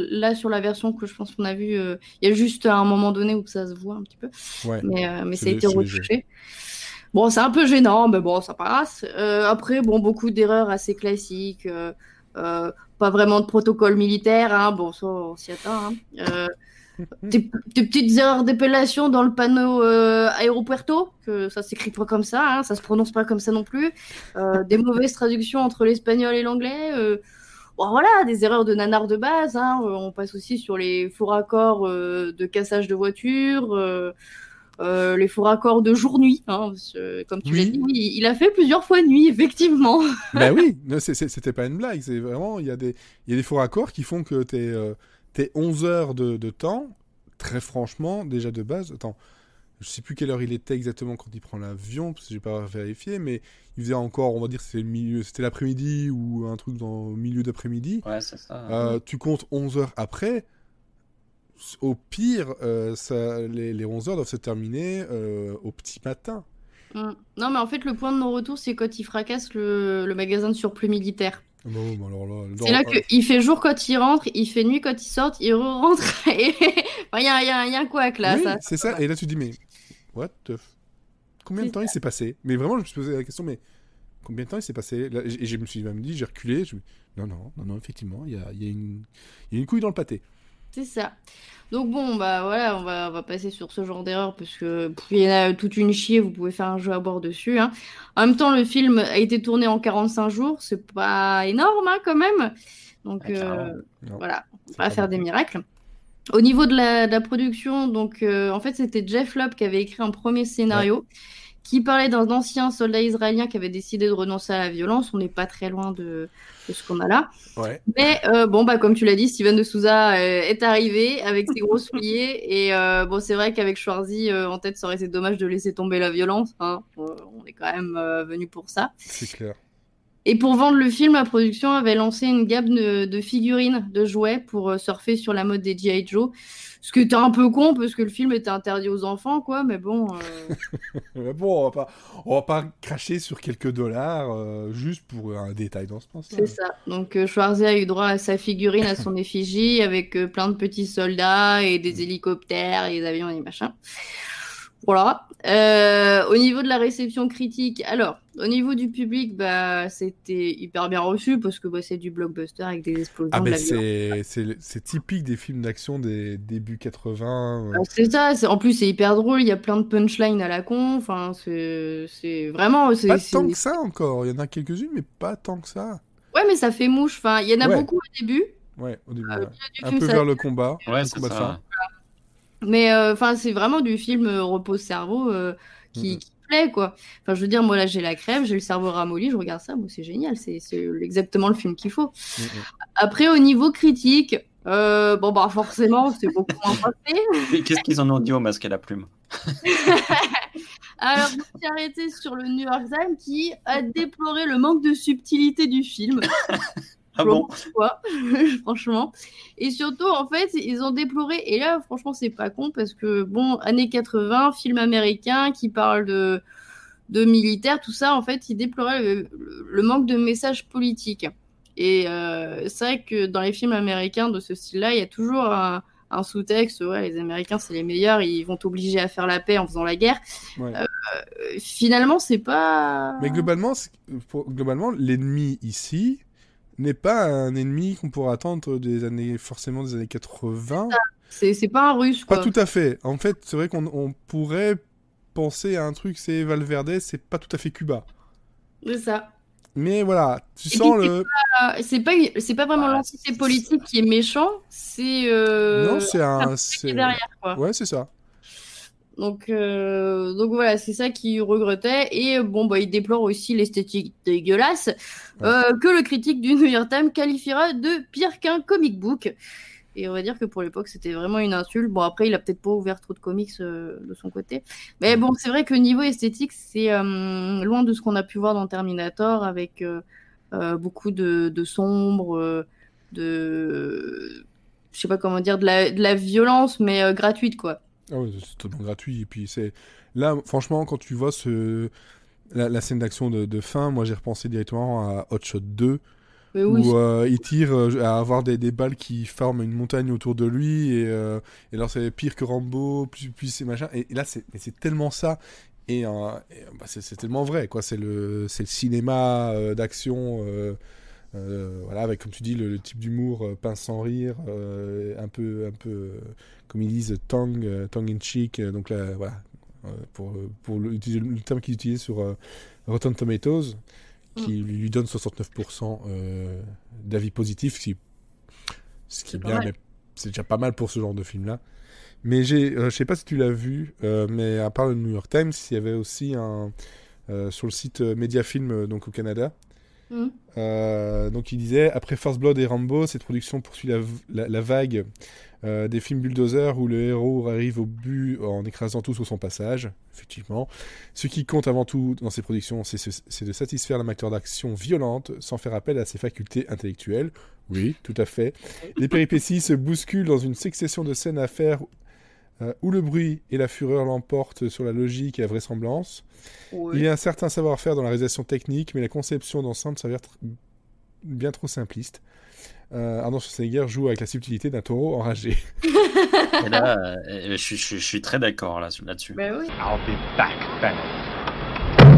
là, sur la version que je pense qu'on a vue, il y a juste un moment donné où ça se voit un petit peu. Ouais. Mais, mais ça a été léger. Bon, c'est un peu gênant, mais bon, ça passe. Euh, après, bon, beaucoup d'erreurs assez classiques. euh, euh, pas vraiment de protocole militaire, hein. Bon, ça, on s'y attend. hein. [LAUGHS] Des, des petites erreurs d'épellation dans le panneau euh, aéropuerto, que ça s'écrit pas comme ça, hein, ça se prononce pas comme ça non plus. Euh, des [LAUGHS] mauvaises traductions entre l'espagnol et l'anglais. euh, bon, voilà, des erreurs de nanar de base. hein. On passe aussi sur les faux raccords de cassage de voiture. Euh, les faux raccords de jour-nuit, hein, parce que, comme tu Oui. l'as dit, oui, il a fait plusieurs fois nuit, effectivement. [LAUGHS] bah oui, non, c'est- c'est- c'était pas une blague. C'est vraiment, il y, a des- il y a des faux raccords qui font que tes, euh, tes 11 heures de, de temps, très franchement, déjà de base, attends, je sais plus quelle heure il était exactement quand il prend l'avion, parce que j'ai pas vérifié, mais il faisait encore, on va dire, c'était le milieu, c'était l'après-midi ou un truc dans le milieu d'après-midi. Ouais, c'est ça. Euh, tu comptes 11 heures après. Au pire, euh, ça, les, les 11 heures doivent se terminer euh, au petit matin. Mm. Non, mais en fait, le point de non-retour, c'est quand il fracasse le, le magasin de surplus militaire. Ah bah oui, mais alors là, C'est là euh, qu'il fait jour quand il rentre, il fait nuit quand il sort, il rentre [LAUGHS] et Enfin, il y, a, y a- il y a un couac là. oui, c'est ça. Et là, tu te dis, mais what the Combien de temps il s'est passé? Mais vraiment, je me suis posé la question, mais combien de temps il s'est passé? Là, Et je me suis même dit, j'ai reculé. Je... Non, non, non, non, effectivement, il y a, il y, a une... il y a une couille dans le pâté. C'est ça. Donc bon, bah voilà, on va, on va passer sur ce genre d'erreur parce que pff, il y en a toute une chier, vous pouvez faire un jeu à bord dessus. hein. En même temps, le film a été tourné en 45 jours, c'est pas énorme hein, quand même. Donc Ah, euh, voilà, on va pas pas faire des miracles. Au niveau de la, de la production, donc euh, en fait c'était Jeff Lobb qui avait écrit un premier scénario qui parlait d'un ancien soldat israélien qui avait décidé de renoncer à la violence. On n'est pas très loin de, de ce qu'on a là. Ouais. Mais euh, bon, bah, comme tu l'as dit, Steven de Souza euh, est arrivé avec ses gros souliers. Et euh, bon, c'est vrai qu'avec Schwarzy en tête, ça aurait été dommage de laisser tomber la violence. hein. Euh, on est quand même venu pour ça. C'est clair. Et pour vendre le film, la production avait lancé une gamme de, de figurines, de jouets pour euh, surfer sur la mode des G.I. Joe. Ce qui était un peu con parce que le film était interdit aux enfants, quoi. Mais bon, euh, [LAUGHS] Mais bon, on va pas, on va pas cracher sur quelques dollars euh, juste pour un détail dans ce sens-là. c'est ça. Donc euh, Schwarzy a eu droit à sa figurine, à son effigie, avec euh, plein de petits soldats et des [LAUGHS] hélicoptères et des avions et des machins. Voilà. Euh, au niveau de la réception critique, alors, au niveau du public, bah, c'était hyper bien reçu parce que bah, c'est du blockbuster avec des explosions Ah, de violence. c'est, c'est, c'est typique des films d'action des débuts 80. euh. Ah, C'est ça, en plus c'est hyper drôle, il y a plein de punchlines à la con, enfin c'est c'est vraiment... Pas tant que ça encore. Il y en a quelques-unes, mais pas tant que ça. Ouais mais ça fait mouche, enfin il y en a Ouais. beaucoup au début, Ouais, au début. Ouais. du Un film, peu vers le combat. Ouais, c'est ça. Mais euh, enfin c'est vraiment du film euh, repose-cerveau euh, qui, Mhm. qui plaît quoi. Enfin je veux dire, moi là j'ai la crève, j'ai le cerveau ramolli, je regarde ça, moi c'est génial, c'est exactement le film qu'il faut. Mhm. Après au niveau critique, euh, bon bah forcément c'est beaucoup moins passé. [LAUGHS] Qu'est-ce qu'ils en ont dit au masque à la plume? [LAUGHS] Alors, je me suis arrêtée sur le New York Times qui a déploré le manque de subtilité du film. [LAUGHS] Ah bon [LAUGHS] franchement. Et surtout, en fait, ils ont déploré, et là, franchement, c'est pas con parce que, bon, années 80, film américain qui parle de, de militaires, tout ça, en fait, ils déploraient le, le manque de message politique. Et euh, c'est vrai que dans les films américains de ce style-là, il y a toujours un, un sous-texte, ouais, les Américains, c'est les meilleurs, ils vont t'obliger à faire la paix en faisant la guerre. Ouais. Euh, finalement, c'est pas. Mais globalement, globalement, l'ennemi ici n'est pas un ennemi qu'on pourrait attendre des années, forcément des années 80. C'est c'est pas un russe, quoi. Pas tout à fait. En fait, c'est vrai qu'on on pourrait penser à un truc, c'est Valverde, c'est pas tout à fait Cuba. C'est ça. Mais voilà, tu Et sens le. C'est pas, c'est pas vraiment l'entité politique qui est méchant, c'est. Euh... non, c'est un. est c'est- derrière, quoi. Ouais, c'est ça. Donc, euh, donc voilà, c'est ça qu'il regrettait. Et euh, bon, bah, il déplore aussi l'esthétique dégueulasse euh, que le critique du New York Times qualifiera de pire qu'un comic book. Et on va dire que pour l'époque, c'était vraiment une insulte. Bon, après, il a peut-être pas ouvert trop de comics euh, de son côté. Mais bon, c'est vrai que niveau esthétique, c'est euh, loin de ce qu'on a pu voir dans Terminator avec euh, euh, beaucoup de, de sombre, de. Je sais pas comment dire, de la, de la violence, mais euh, gratuite, quoi. Ah ouais, c'est totalement gratuit. Et puis c'est là, franchement, quand tu vois ce la, la scène d'action de, de fin, moi j'ai repensé directement à Hot Shot 2 Mais oui, où euh, il tire euh, à avoir des, des balles qui forment une montagne autour de lui et, euh, et alors c'est pire que Rambo plus plus c'est machin. Et, et là c'est tellement ça. Et, euh, et, bah, c'est tellement vrai quoi. C'est le c'est le cinéma d'action euh, voilà avec comme tu dis le, le type d'humour euh, pince sans rire euh, un peu un peu euh, comme ils disent tongue tongue in cheek donc là voilà pour pour le, terme qu'ils utilisent sur Rotten Tomatoes qui lui donne 69% euh, d'avis positifs, ce qui, ce qui C'est est bien, mais c'est déjà pas mal pour ce genre de film-là. Mais j'ai, je sais pas si tu l'as vu, mais à part le New York Times, il y avait aussi un sur le site Mediafilm donc au Canada. Mhm. Euh, donc il disait après First Blood et Rambo, cette production poursuit la, vague euh, des films bulldozer où le héros arrive au but en écrasant tout sur son passage. Effectivement, ce qui compte avant tout dans ces productions, c'est ce- c'est de satisfaire l'amateur d'action violente sans faire appel à ses facultés intellectuelles. Oui, tout à fait. Les péripéties se bousculent dans une succession de scènes à faire euh, où le bruit et la fureur l'emportent sur la logique et la vraisemblance. Il y a un certain savoir-faire dans la réalisation technique, mais la conception d'ensemble s'avère tr- bien trop simpliste. Euh, Arnold Schwarzenegger joue avec la subtilité d'un taureau enragé. [LAUGHS] Là, euh, je, suis- je suis- je suis très d'accord là, là-dessus. Bah oui. I'll be back, Bennett.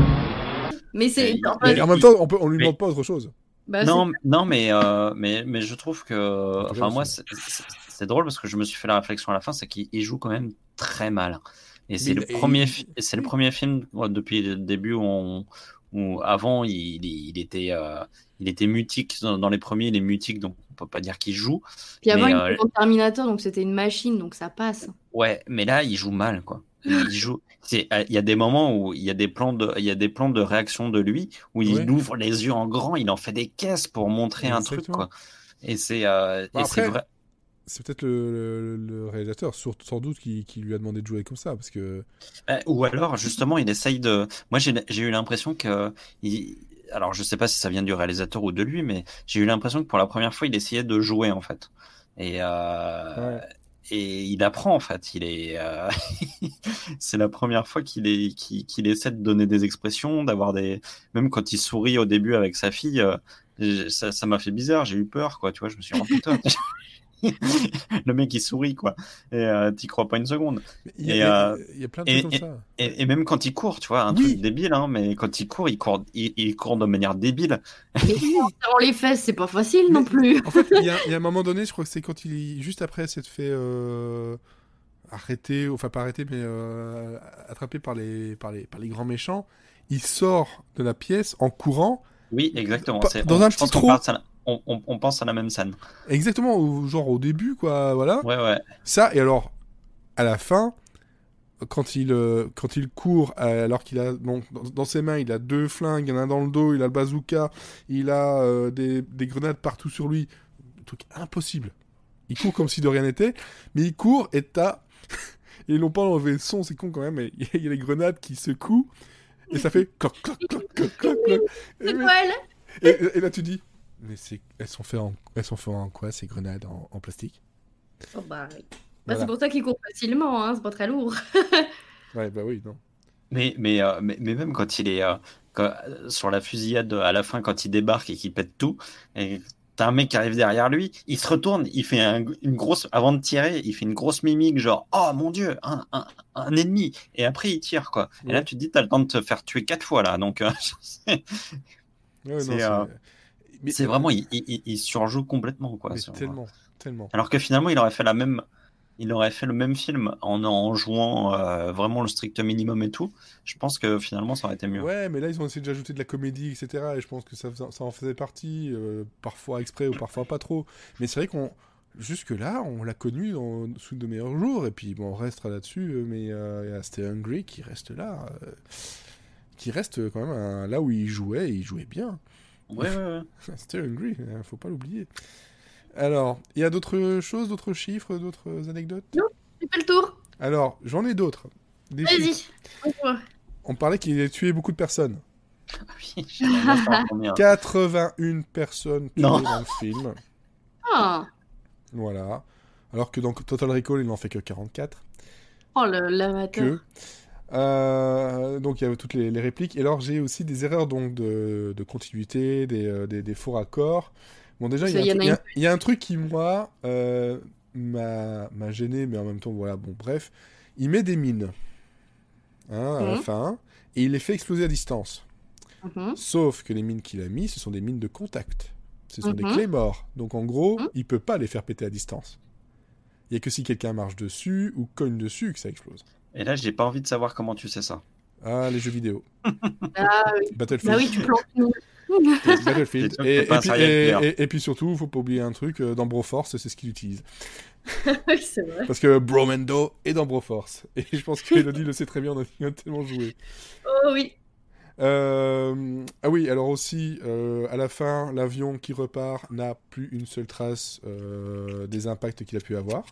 Mais c'est. En même temps, on, peut, on lui Mais- demande pas autre chose. bah, non, non, mais, euh, mais, mais je trouve que. Enfin, moi, c'est- drôle parce que je me suis fait la réflexion à la fin, c'est qu'il il joue quand même très mal. Et c'est le, premier c'est le premier film ouais, depuis le début où, on- où avant, il, était, euh, il était mutique. Dans, dans les premiers, il est mutique, donc on peut pas dire qu'il joue. Puis avant, mais, il euh, était dans Terminator, donc c'était une machine, donc ça passe. Ouais, mais là, il joue mal, quoi. Il joue. c'est- euh, Il y a des moments où il y a des plans de, il y a des plans de réaction de lui où il Ouais. ouvre les yeux en grand, il en fait des caisses pour montrer un truc, quoi. Et c'est, euh, vrai. C'est peut-être le, le- le réalisateur, sur- sans doute, qui, qui lui a demandé de jouer comme ça. Parce que. Euh, Ou alors, justement, il essaye de. Moi, j'ai eu l'impression que. il- Alors, je sais pas si ça vient du réalisateur ou de lui, mais j'ai eu l'impression que pour la première fois, il essayait de jouer, en fait. Et, euh, Ouais. et il apprend, en fait. Il est. euh, [LAUGHS] C'est la première fois qu'il est... qu'il essaie de donner des expressions, d'avoir des. Même quand il sourit au début avec sa fille, euh, ça m'a fait bizarre, j'ai eu peur, quoi. Tu vois, je me suis rendu putain. [LAUGHS] [LAUGHS] Le mec, il sourit, quoi. Et euh, t'y crois pas une seconde. Mais Il y, a- Et, il y a- euh, il y a plein de et- trucs comme ça. Et, et même quand il court, tu vois, un Oui. truc débile, hein, mais quand il court, il court, il, il court de manière débile. Mais en [LAUGHS] serrant les fesses, c'est pas facile non plus. En fait, il y, a, [LAUGHS] il y a un moment donné, je crois que c'est quand il. Juste après s'être fait. euh, arrêter, enfin pas arrêter, mais euh, attrapé par les, par, les, par les grands méchants. Il sort de la pièce en courant, Oui, exactement. Dans on- un petit trou. On, on- on pense à la même scène. exactement, au, genre au début, quoi, voilà. Ouais, ouais. Ça, et alors, à la fin, quand il, euh, quand il court, euh, alors qu'il a, donc, dans, dans ses mains, il a deux flingues, il y en a un dans le dos, il a le bazooka, il a euh, des, des grenades partout sur lui. Un truc impossible. Il court comme si de rien n'était, mais il court et t'as. Et [LAUGHS] ils n'ont pas enlevé le son, c'est con quand même, mais [LAUGHS] il y a les grenades qui secouent, et ça fait cloc, cloc, cloc, cloc, cloc, cloc. [LAUGHS] Et, C'est mais- Noël. et- et là tu dis, mais c'est, elles sont faites en, elles sont faites en quoi ces grenades en, en plastique? Oh, bah, oui. Bah, Voilà. C'est pour ça qu'il court facilement, hein, c'est pas très lourd. [LAUGHS] Ouais, bah oui, non. Mais, mais, euh, mais, mais même quand il est euh, quand- euh, sur la fusillade à la fin, quand il débarque et qu'il pète tout, et t'as un mec qui arrive derrière lui, il se retourne, il fait un- une grosse, avant de tirer, il fait une grosse mimique, genre, oh mon dieu, un, un, un ennemi, et après il tire, quoi. Et là, tu te dis, t'as le temps de te faire tuer quatre fois, là, donc, euh, [LAUGHS] c'est- Ouais, C'est, non, euh, mais- c'est vraiment, il, il, il- il surjoue complètement, quoi. sur- tellement, tellement. Alors que finalement, il aurait fait la même, il aurait fait le même film en, en jouant euh, vraiment le strict minimum et tout. Je pense que finalement, ça aurait été mieux. Ouais, mais là, ils ont essayé d'ajouter de la comédie, etc. Et je pense que ça, ça en faisait partie, euh, parfois exprès ou parfois pas trop. Mais c'est vrai qu'on, jusque-là, on l'a connu dans, sous de meilleurs jours. Et puis, bon, on restera là-dessus. euh, Mais euh, il y a Stay Hungry qui reste là. qui reste quand même un- là où il jouait, et il jouait bien. Ouais, ouais, ouais. [LAUGHS] Stay Hungry, hein, faut pas l'oublier. Alors, il y a d'autres choses, d'autres chiffres, d'autres anecdotes? Tu fais le tour. Alors, j'en ai d'autres. Vas-y. On parlait qu'il a tué beaucoup de personnes. Oui, j'aimerais bien savoir combien? 81 personnes tuées Non. dans le film. Ah. Voilà. Alors que dans Total Recall, il n'en fait que 44. Oh le- l'amateur. Que. Euh, donc il y avait toutes les, les répliques. Et alors j'ai aussi des erreurs donc de, de continuité, des, euh, des, des faux raccords. Bon déjà il y, a un y truc- a il y a- une. il y a un truc qui moi euh, m'a gêné, mais en même temps voilà bon bref, il met des mines hein, à la Mhm. fin et il les fait exploser à distance. Mhm. Sauf que les mines qu'il a mis, ce sont des mines de contact. Ce sont des Mhm. clés morts. Donc en gros, il peut pas les faire péter à distance. Il y a que si quelqu'un marche dessus ou cogne dessus que ça explose. Et là, j'ai pas envie de savoir comment tu sais ça. Ah, les jeux vidéo. [LAUGHS] Ah, oui. Battlefield. Bah oui, tu plantes nous. [LAUGHS] Battlefield. Et, puis, et- et- et puis surtout, faut pas oublier un truc, euh, dans Broforce, c'est ce qu'il utilise. [LAUGHS] oui, c'est vrai. Parce que Bromendo est dans Broforce. Et je pense que Elodie le sait très bien, on a- on a tellement joué. Oh oui. Euh, Ah oui, alors aussi, euh, à la fin, l'avion qui repart n'a plus une seule trace euh, des impacts qu'il a pu avoir.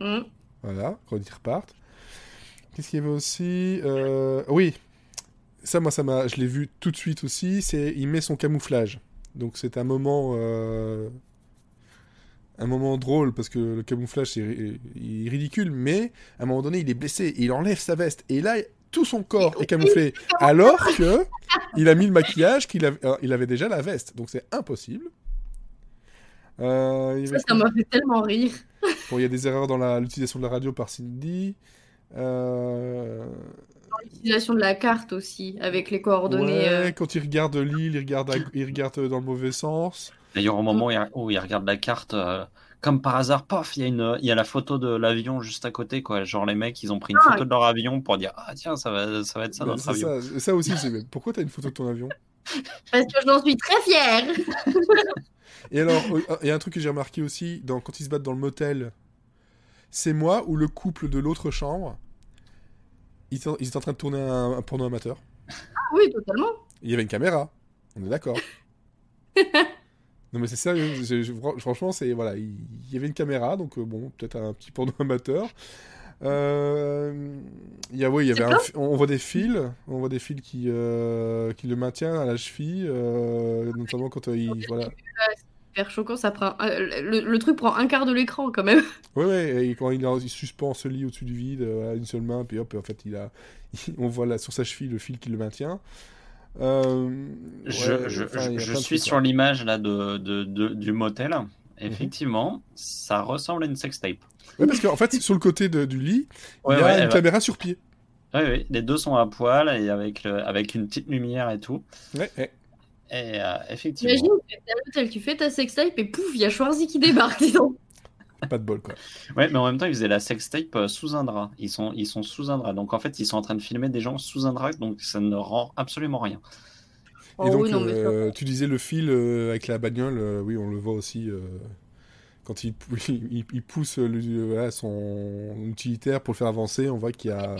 Mhm. Voilà, quand ils repartent. Qu'est-ce qu'il y avait aussi Euh, Oui, ça, moi, ça m'a, je l'ai vu tout de suite aussi. C'est, il met son camouflage. Donc c'est un moment, euh, un moment drôle parce que le camouflage c'est ri- ridicule, mais à un moment donné, il est blessé il enlève sa veste et là, tout son corps est camouflé, alors que il a mis le maquillage qu'il avait, euh, il avait déjà la veste. Donc c'est impossible. Euh, Ça, m'a fait tellement rire. Bon, il y a des erreurs dans l'utilisation de la radio par Cindy. Euh, L'utilisation de la carte aussi, avec les coordonnées. ouais, euh, quand il regarde l'île, il regarde, à- il regarde dans le mauvais sens. D'ailleurs, au moment où il, où il regarde la carte, euh, comme par hasard, paf, il y, a une, il y a la photo de l'avion juste à côté, quoi. Genre, les mecs, ils ont pris une Ah. photo de leur avion pour dire Ah, tiens, ça va, ça va être ça Bah, notre avion. ça, ça aussi, c'est pourquoi t'as une photo de ton avion? Parce que j'en suis très fière. Et alors, euh, il y a un truc que j'ai remarqué aussi, dans, quand ils se battent dans le motel, c'est moi ou le couple de l'autre chambre, ils étaient, ils étaient en train de tourner un, un porno amateur. Ah oui, totalement. Il y avait une caméra, on est d'accord. [LAUGHS] non mais c'est sérieux, j'ai- fran- franchement c'est voilà, il il y avait une caméra donc euh, bon peut-être un petit porno amateur. Euh, il y a oui, il y avait un on voit des fils, on voit des fils qui euh, qui le maintient à la cheville, euh, notamment quand il voilà. Super choquant, ça prend. euh, le, le truc prend un quart de l'écran quand même. [LAUGHS] Ouais ouais, et quand il, a- il suspend ce lit au-dessus du vide euh, à une seule main, puis hop, en fait il a, [LAUGHS] on voit là sur sa cheville le fil qui le maintient. Euh, Je, ouais, suis sur l'image là de, de, de- du motel. Mhm. Effectivement, ça ressemble à une sextape. Ouais, parce qu'en fait sur le côté de- du lit, Ouais, il y a ouais, une va- caméra sur pied. Ouais, ouais, les deux sont à poil et avec, le- avec une petite lumière et tout. Ouais, ouais. Et euh, effectivement. Imagine, l'hôtel, tu fais ta sextape et pouf, il y a Schwarzy qui débarque. dis donc. [LAUGHS] Pas de bol, quoi. Ouais, mais en même temps, ils faisaient la sextape euh, sous un drap. Ils sont, ils sont sous un drap. Donc en fait, ils sont en train de filmer des gens sous un drap. Donc ça ne rend absolument rien. Oh Et donc, oui, non, mais ça- euh, tu disais le fil euh, avec la bagnole, euh, oui, on le voit aussi euh, quand il, [LAUGHS] il, il pousse le- voilà, son utilitaire pour le faire avancer. On voit qu'il y a.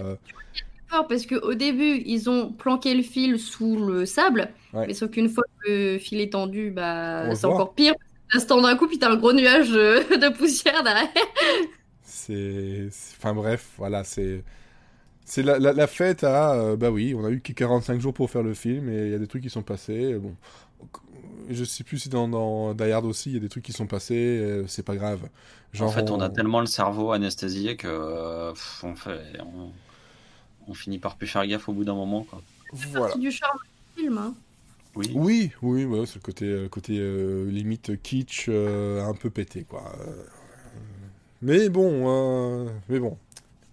peur parce qu'au début, ils ont planqué le fil sous le sable, Ouais. mais sauf qu'une fois que le fil est tendu, bah, c'est encore pire. L'instant d'un coup, puis t'as un gros nuage euh, [LAUGHS] de poussière derrière. c'est. c'est- Enfin bref, voilà, c'est. C'est la, la, la fête à. euh, bah oui, on a eu que 45 jours pour faire le film et il y a des trucs qui sont passés. Bon. Je sais plus si dans, dans Die Hard aussi, il y a des trucs qui sont passés, euh, c'est pas grave. Genre, en fait, on a tellement le cerveau anesthésié que euh, pff, on, fait, on, on finit par plus faire gaffe au bout d'un moment. Quoi. Voilà. C'est du charme du film. Hein. Oui. Oui, oui, ouais, c'est le côté, euh, côté euh, limite kitsch, euh, un peu pété, quoi. Mais bon, euh, mais bon.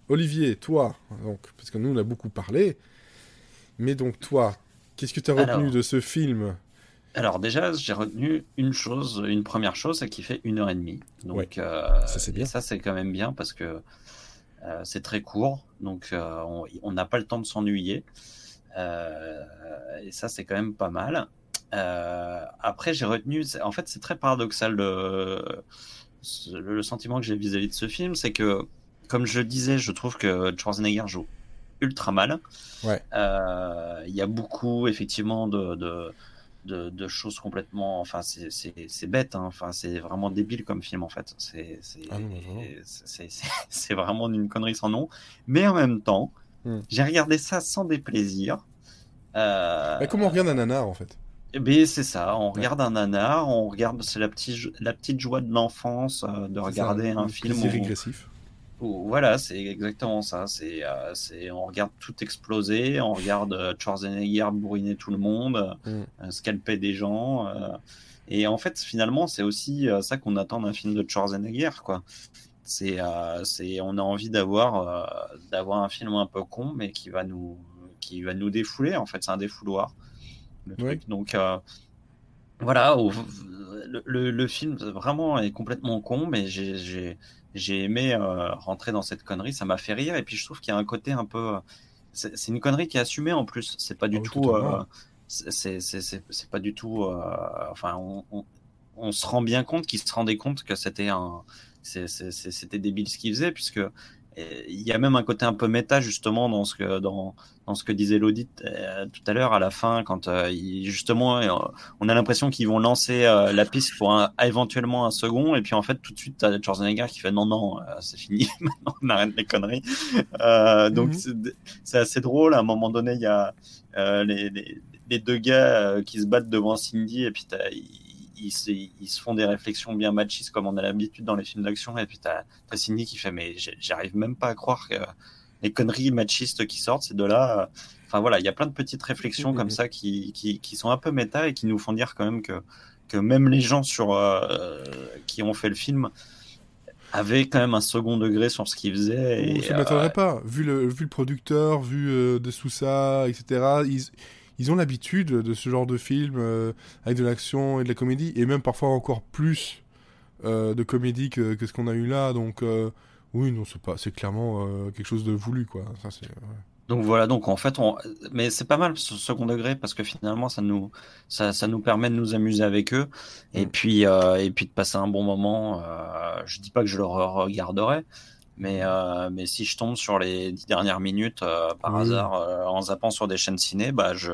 Olivier, toi, donc, parce que nous, on a beaucoup parlé, mais donc toi, qu'est-ce que tu as retenu Alors. de ce film? Alors déjà, j'ai retenu une chose, une première chose, c'est qu'il fait une heure et demie. Donc Ouais. euh, Ça, c'est bien. ça c'est quand même bien parce que euh, c'est très court, donc euh, on- n'a pas le temps de s'ennuyer. Euh, et ça c'est quand même pas mal. Euh, après j'ai retenu, en fait c'est très paradoxal le, sentiment que j'ai vis-à-vis de ce film, c'est que comme je le disais, je trouve que Schwarzenegger joue ultra mal. Ouais. Euh, Il y a beaucoup effectivement de, de, de, de choses complètement. Enfin, c'est- bête. hein. Enfin, c'est vraiment débile comme film en fait. C'est c'est Ah vraiment. c'est- c'est- c'est [LAUGHS] vraiment une connerie sans nom. Mais en même temps, Hmm. j'ai regardé ça sans déplaisir. Euh, Bah, Comment on regarde un nanar, en fait? eh ben, c'est ça, on regarde un nanar, on regarde, c'est la petite, la petite joie de l'enfance euh, de regarder un un film plaisir où, régressif. Voilà, c'est exactement ça. C'est, euh, c'est, on regarde tout exploser, on regarde euh, Schwarzenegger bourriner tout le monde, Mm. euh, scalper des gens. et en fait, finalement, c'est aussi ça qu'on attend d'un film de Schwarzenegger, quoi. C'est, c'est, on a envie d'avoir, d'avoir un film un peu con, mais qui va nous, qui va nous défouler. En fait, c'est un défouloir. Le truc. Donc, voilà, le, le- le film vraiment est complètement con, mais j'ai, j'ai, j'ai aimé euh, rentrer dans cette connerie, ça m'a fait rire, et puis je trouve qu'il y a un côté un peu. C'est c'est une connerie qui est assumée en plus, c'est pas du Ah tout. euh, c'est c'est- c'est- pas du tout. euh, enfin, on, on- on se rend bien compte qu'ils se rendaient compte que c'était un. c'est- c'est- c'est- C'était débile ce qu'ils faisaient, puisque euh, il y a même un côté un peu méta justement dans ce que dans, dans ce que disait Lodi euh, tout à l'heure à la fin quand euh, il- justement euh, on a l'impression qu'ils vont lancer euh, la piste pour un, éventuellement un second et puis en fait tout de suite t'as Schwarzenegger qui fait non non euh, c'est fini [LAUGHS] maintenant on arrête les conneries Euh, donc Mhm. c'est- c'est assez drôle à un moment donné il y a euh, les, les, les deux gars euh, qui se battent devant Cindy et puis t'as- ils, ils, se- ils se font des réflexions bien machistes comme on a l'habitude dans les films d'action et puis t'as as Cindy qui fait mais j'arrive même pas à croire que les conneries machistes qui sortent ces deux-là euh, enfin voilà il y a plein de petites réflexions comme ça qui, qui, qui sont un peu méta et qui nous font dire quand même que que même les gens sur euh, qui ont fait le film avaient quand même un second degré sur ce qu'ils faisaient et, ça euh, m'étonnerait pas. Vu le, vu le producteur, vu euh, de Sousa, etc., ils, ils ont l'habitude de ce genre de film euh, avec de l'action et de la comédie, et même parfois encore plus euh, de comédie que, que ce qu'on a eu là. Donc, euh, oui, non, c'est pas, c'est clairement quelque chose de voulu, quoi. Ça, c'est, ouais. Donc voilà, donc en fait, on... mais c'est pas mal ce second degré parce que finalement, ça nous, ça, ça nous permet de nous amuser avec eux et Mm. puis, et puis de passer un bon moment. Je dis pas que je le regarderai, mais, euh, mais si je tombe sur les dix dernières minutes euh, par Oui. hasard euh, en zappant sur des chaînes ciné, bah je,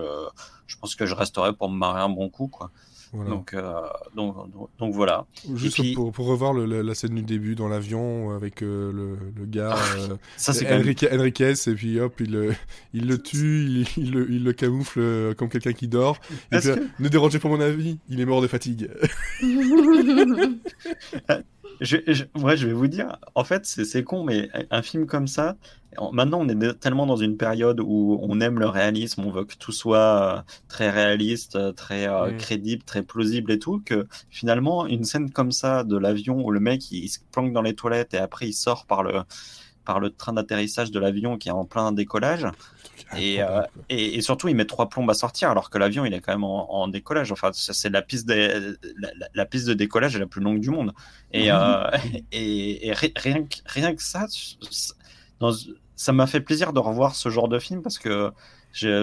je pense que je resterai pour me marrer un bon coup, quoi. Voilà. Donc, euh, donc, donc, donc voilà. Juste puis- pour, pour revoir le- la, la scène du début dans l'avion avec euh, le, le gars euh, Ça, c'est quand même Enrique, Enriquez et puis hop il le, il le tue, il, il le, il le camoufle comme quelqu'un qui dort. Et Est-ce puis, ne dérangez pas mon avis, il est mort de fatigue. [LAUGHS] [LAUGHS] Je, je, ouais, je vais vous dire, en fait, c'est c'est con, mais un film comme ça, en- maintenant on est tellement dans une période où on aime le réalisme, on veut que tout soit euh, très réaliste, euh, très euh, Mm. crédible, très plausible et tout, que finalement, une scène comme ça de l'avion où le mec il, se planque dans les toilettes et après il sort par le, par le train d'atterrissage de l'avion qui est en plein décollage, et, euh, et, et surtout, il met trois plombes à sortir, alors que l'avion, il est quand même en, en décollage. Enfin, c'est la piste, des- la, piste de décollage est la plus longue du monde. Et, euh, [LAUGHS] et, et ri- rien, que, rien que ça, dans- ça m'a fait plaisir de revoir ce genre de film parce que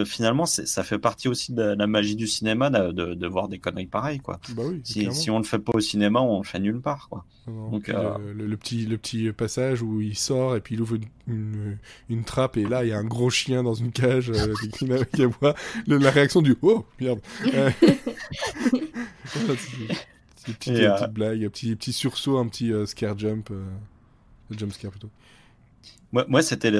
finalement, c'est- ça fait partie aussi de la magie du cinéma de, de, de voir des conneries pareilles. Quoi. Bah oui, Si, on le fait pas au cinéma, on le fait nulle part. Quoi. Non. Donc, euh, le, le- le petit, le petit passage où il sort et puis il ouvre une, une, une trappe et là il y a un gros chien dans une cage euh, qu'à voir. Le- la réaction du oh merde. [LAUGHS] Euh, [LAUGHS] petite, Et, euh, petite blague, un petit, petit sursaut, un petit euh, scare jump. euh, jump scare plutôt. Moi, moi c'était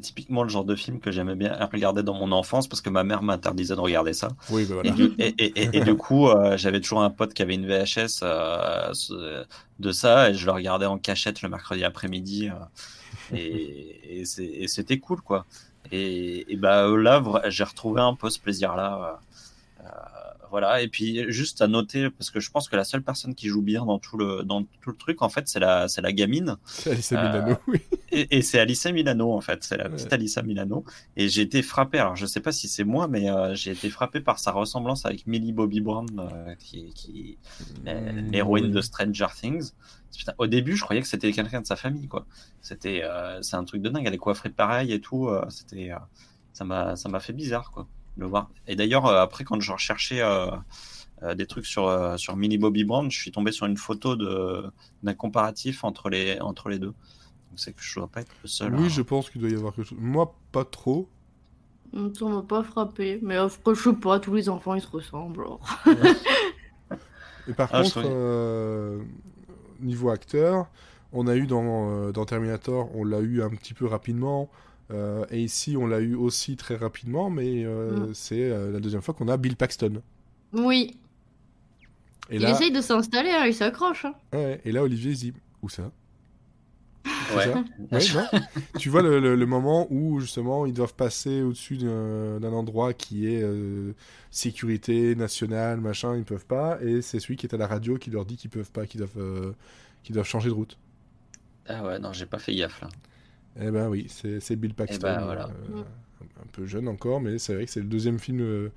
typiquement le genre de film que j'aimais bien regarder dans mon enfance parce que ma mère m'interdisait de regarder ça. Oui, bah Et du, et, et, et- et du coup, euh, j'avais toujours un pote qui avait une VHS euh, de ça et je le regardais en cachette le mercredi après-midi. euh, et c'était cool, quoi. Et, bah là, j'ai retrouvé un peu ce plaisir-là. Voilà. Et puis, juste à noter, parce que je pense que la seule personne qui joue bien dans tout le, dans tout le truc, en fait, c'est la, c'est la gamine. [LAUGHS] C'est Alice euh, Milano, oui. Et, et c'est Alissa Milano, en fait. C'est la Ouais. petite Alissa Milano. Et j'ai été frappé. Alors, je sais pas si c'est moi, mais euh, j'ai été frappé par sa ressemblance avec Millie Bobby Brown, euh, qui, qui euh, Mm, l'héroïne oui. de Stranger Things. Putain, au début, je croyais que c'était quelqu'un de sa famille, quoi. C'était, euh, c'est un truc de dingue. Elle est coiffée pareil et tout. c'était, ça m'a, ça m'a fait bizarre, quoi, le voir. Et d'ailleurs, euh, après, quand je recherchais euh, euh, des trucs sur euh, sur Millie Bobby Brown, je suis tombé sur une photo d'un comparatif entre les entre les deux. Donc c'est que je dois pas être le seul. Oui, à- je pense qu'il doit y avoir quelque chose. Moi, pas trop. Ça m'a pas frappé. Mais après, je sais pas, tous les enfants ils se ressemblent. alors. Et par Ah, contre, euh, niveau acteur, on a eu dans, euh, dans Terminator, on l'a eu un petit peu rapidement. Euh, et ici, on l'a eu aussi très rapidement, mais euh, Mm. c'est euh, la deuxième fois qu'on a Bill Paxton. Oui, Et il là, essaye de s'installer, hein, il s'accroche. hein. ouais, et là, Olivier il dit Où ça? C'est Ouais. ça [LAUGHS] Ouais, non tu vois le, le- le moment où justement ils doivent passer au-dessus d'un endroit qui est euh, sécurité nationale, machin, ils peuvent pas, et c'est celui qui est à la radio qui leur dit qu'ils peuvent pas, qu'ils doivent, euh, qu'ils doivent changer de route. Ah ouais, non, j'ai pas fait gaffe là. Eh ben oui, c'est c'est Bill Paxton, ben, voilà. euh, un peu jeune encore, mais c'est vrai que c'est le deuxième film euh,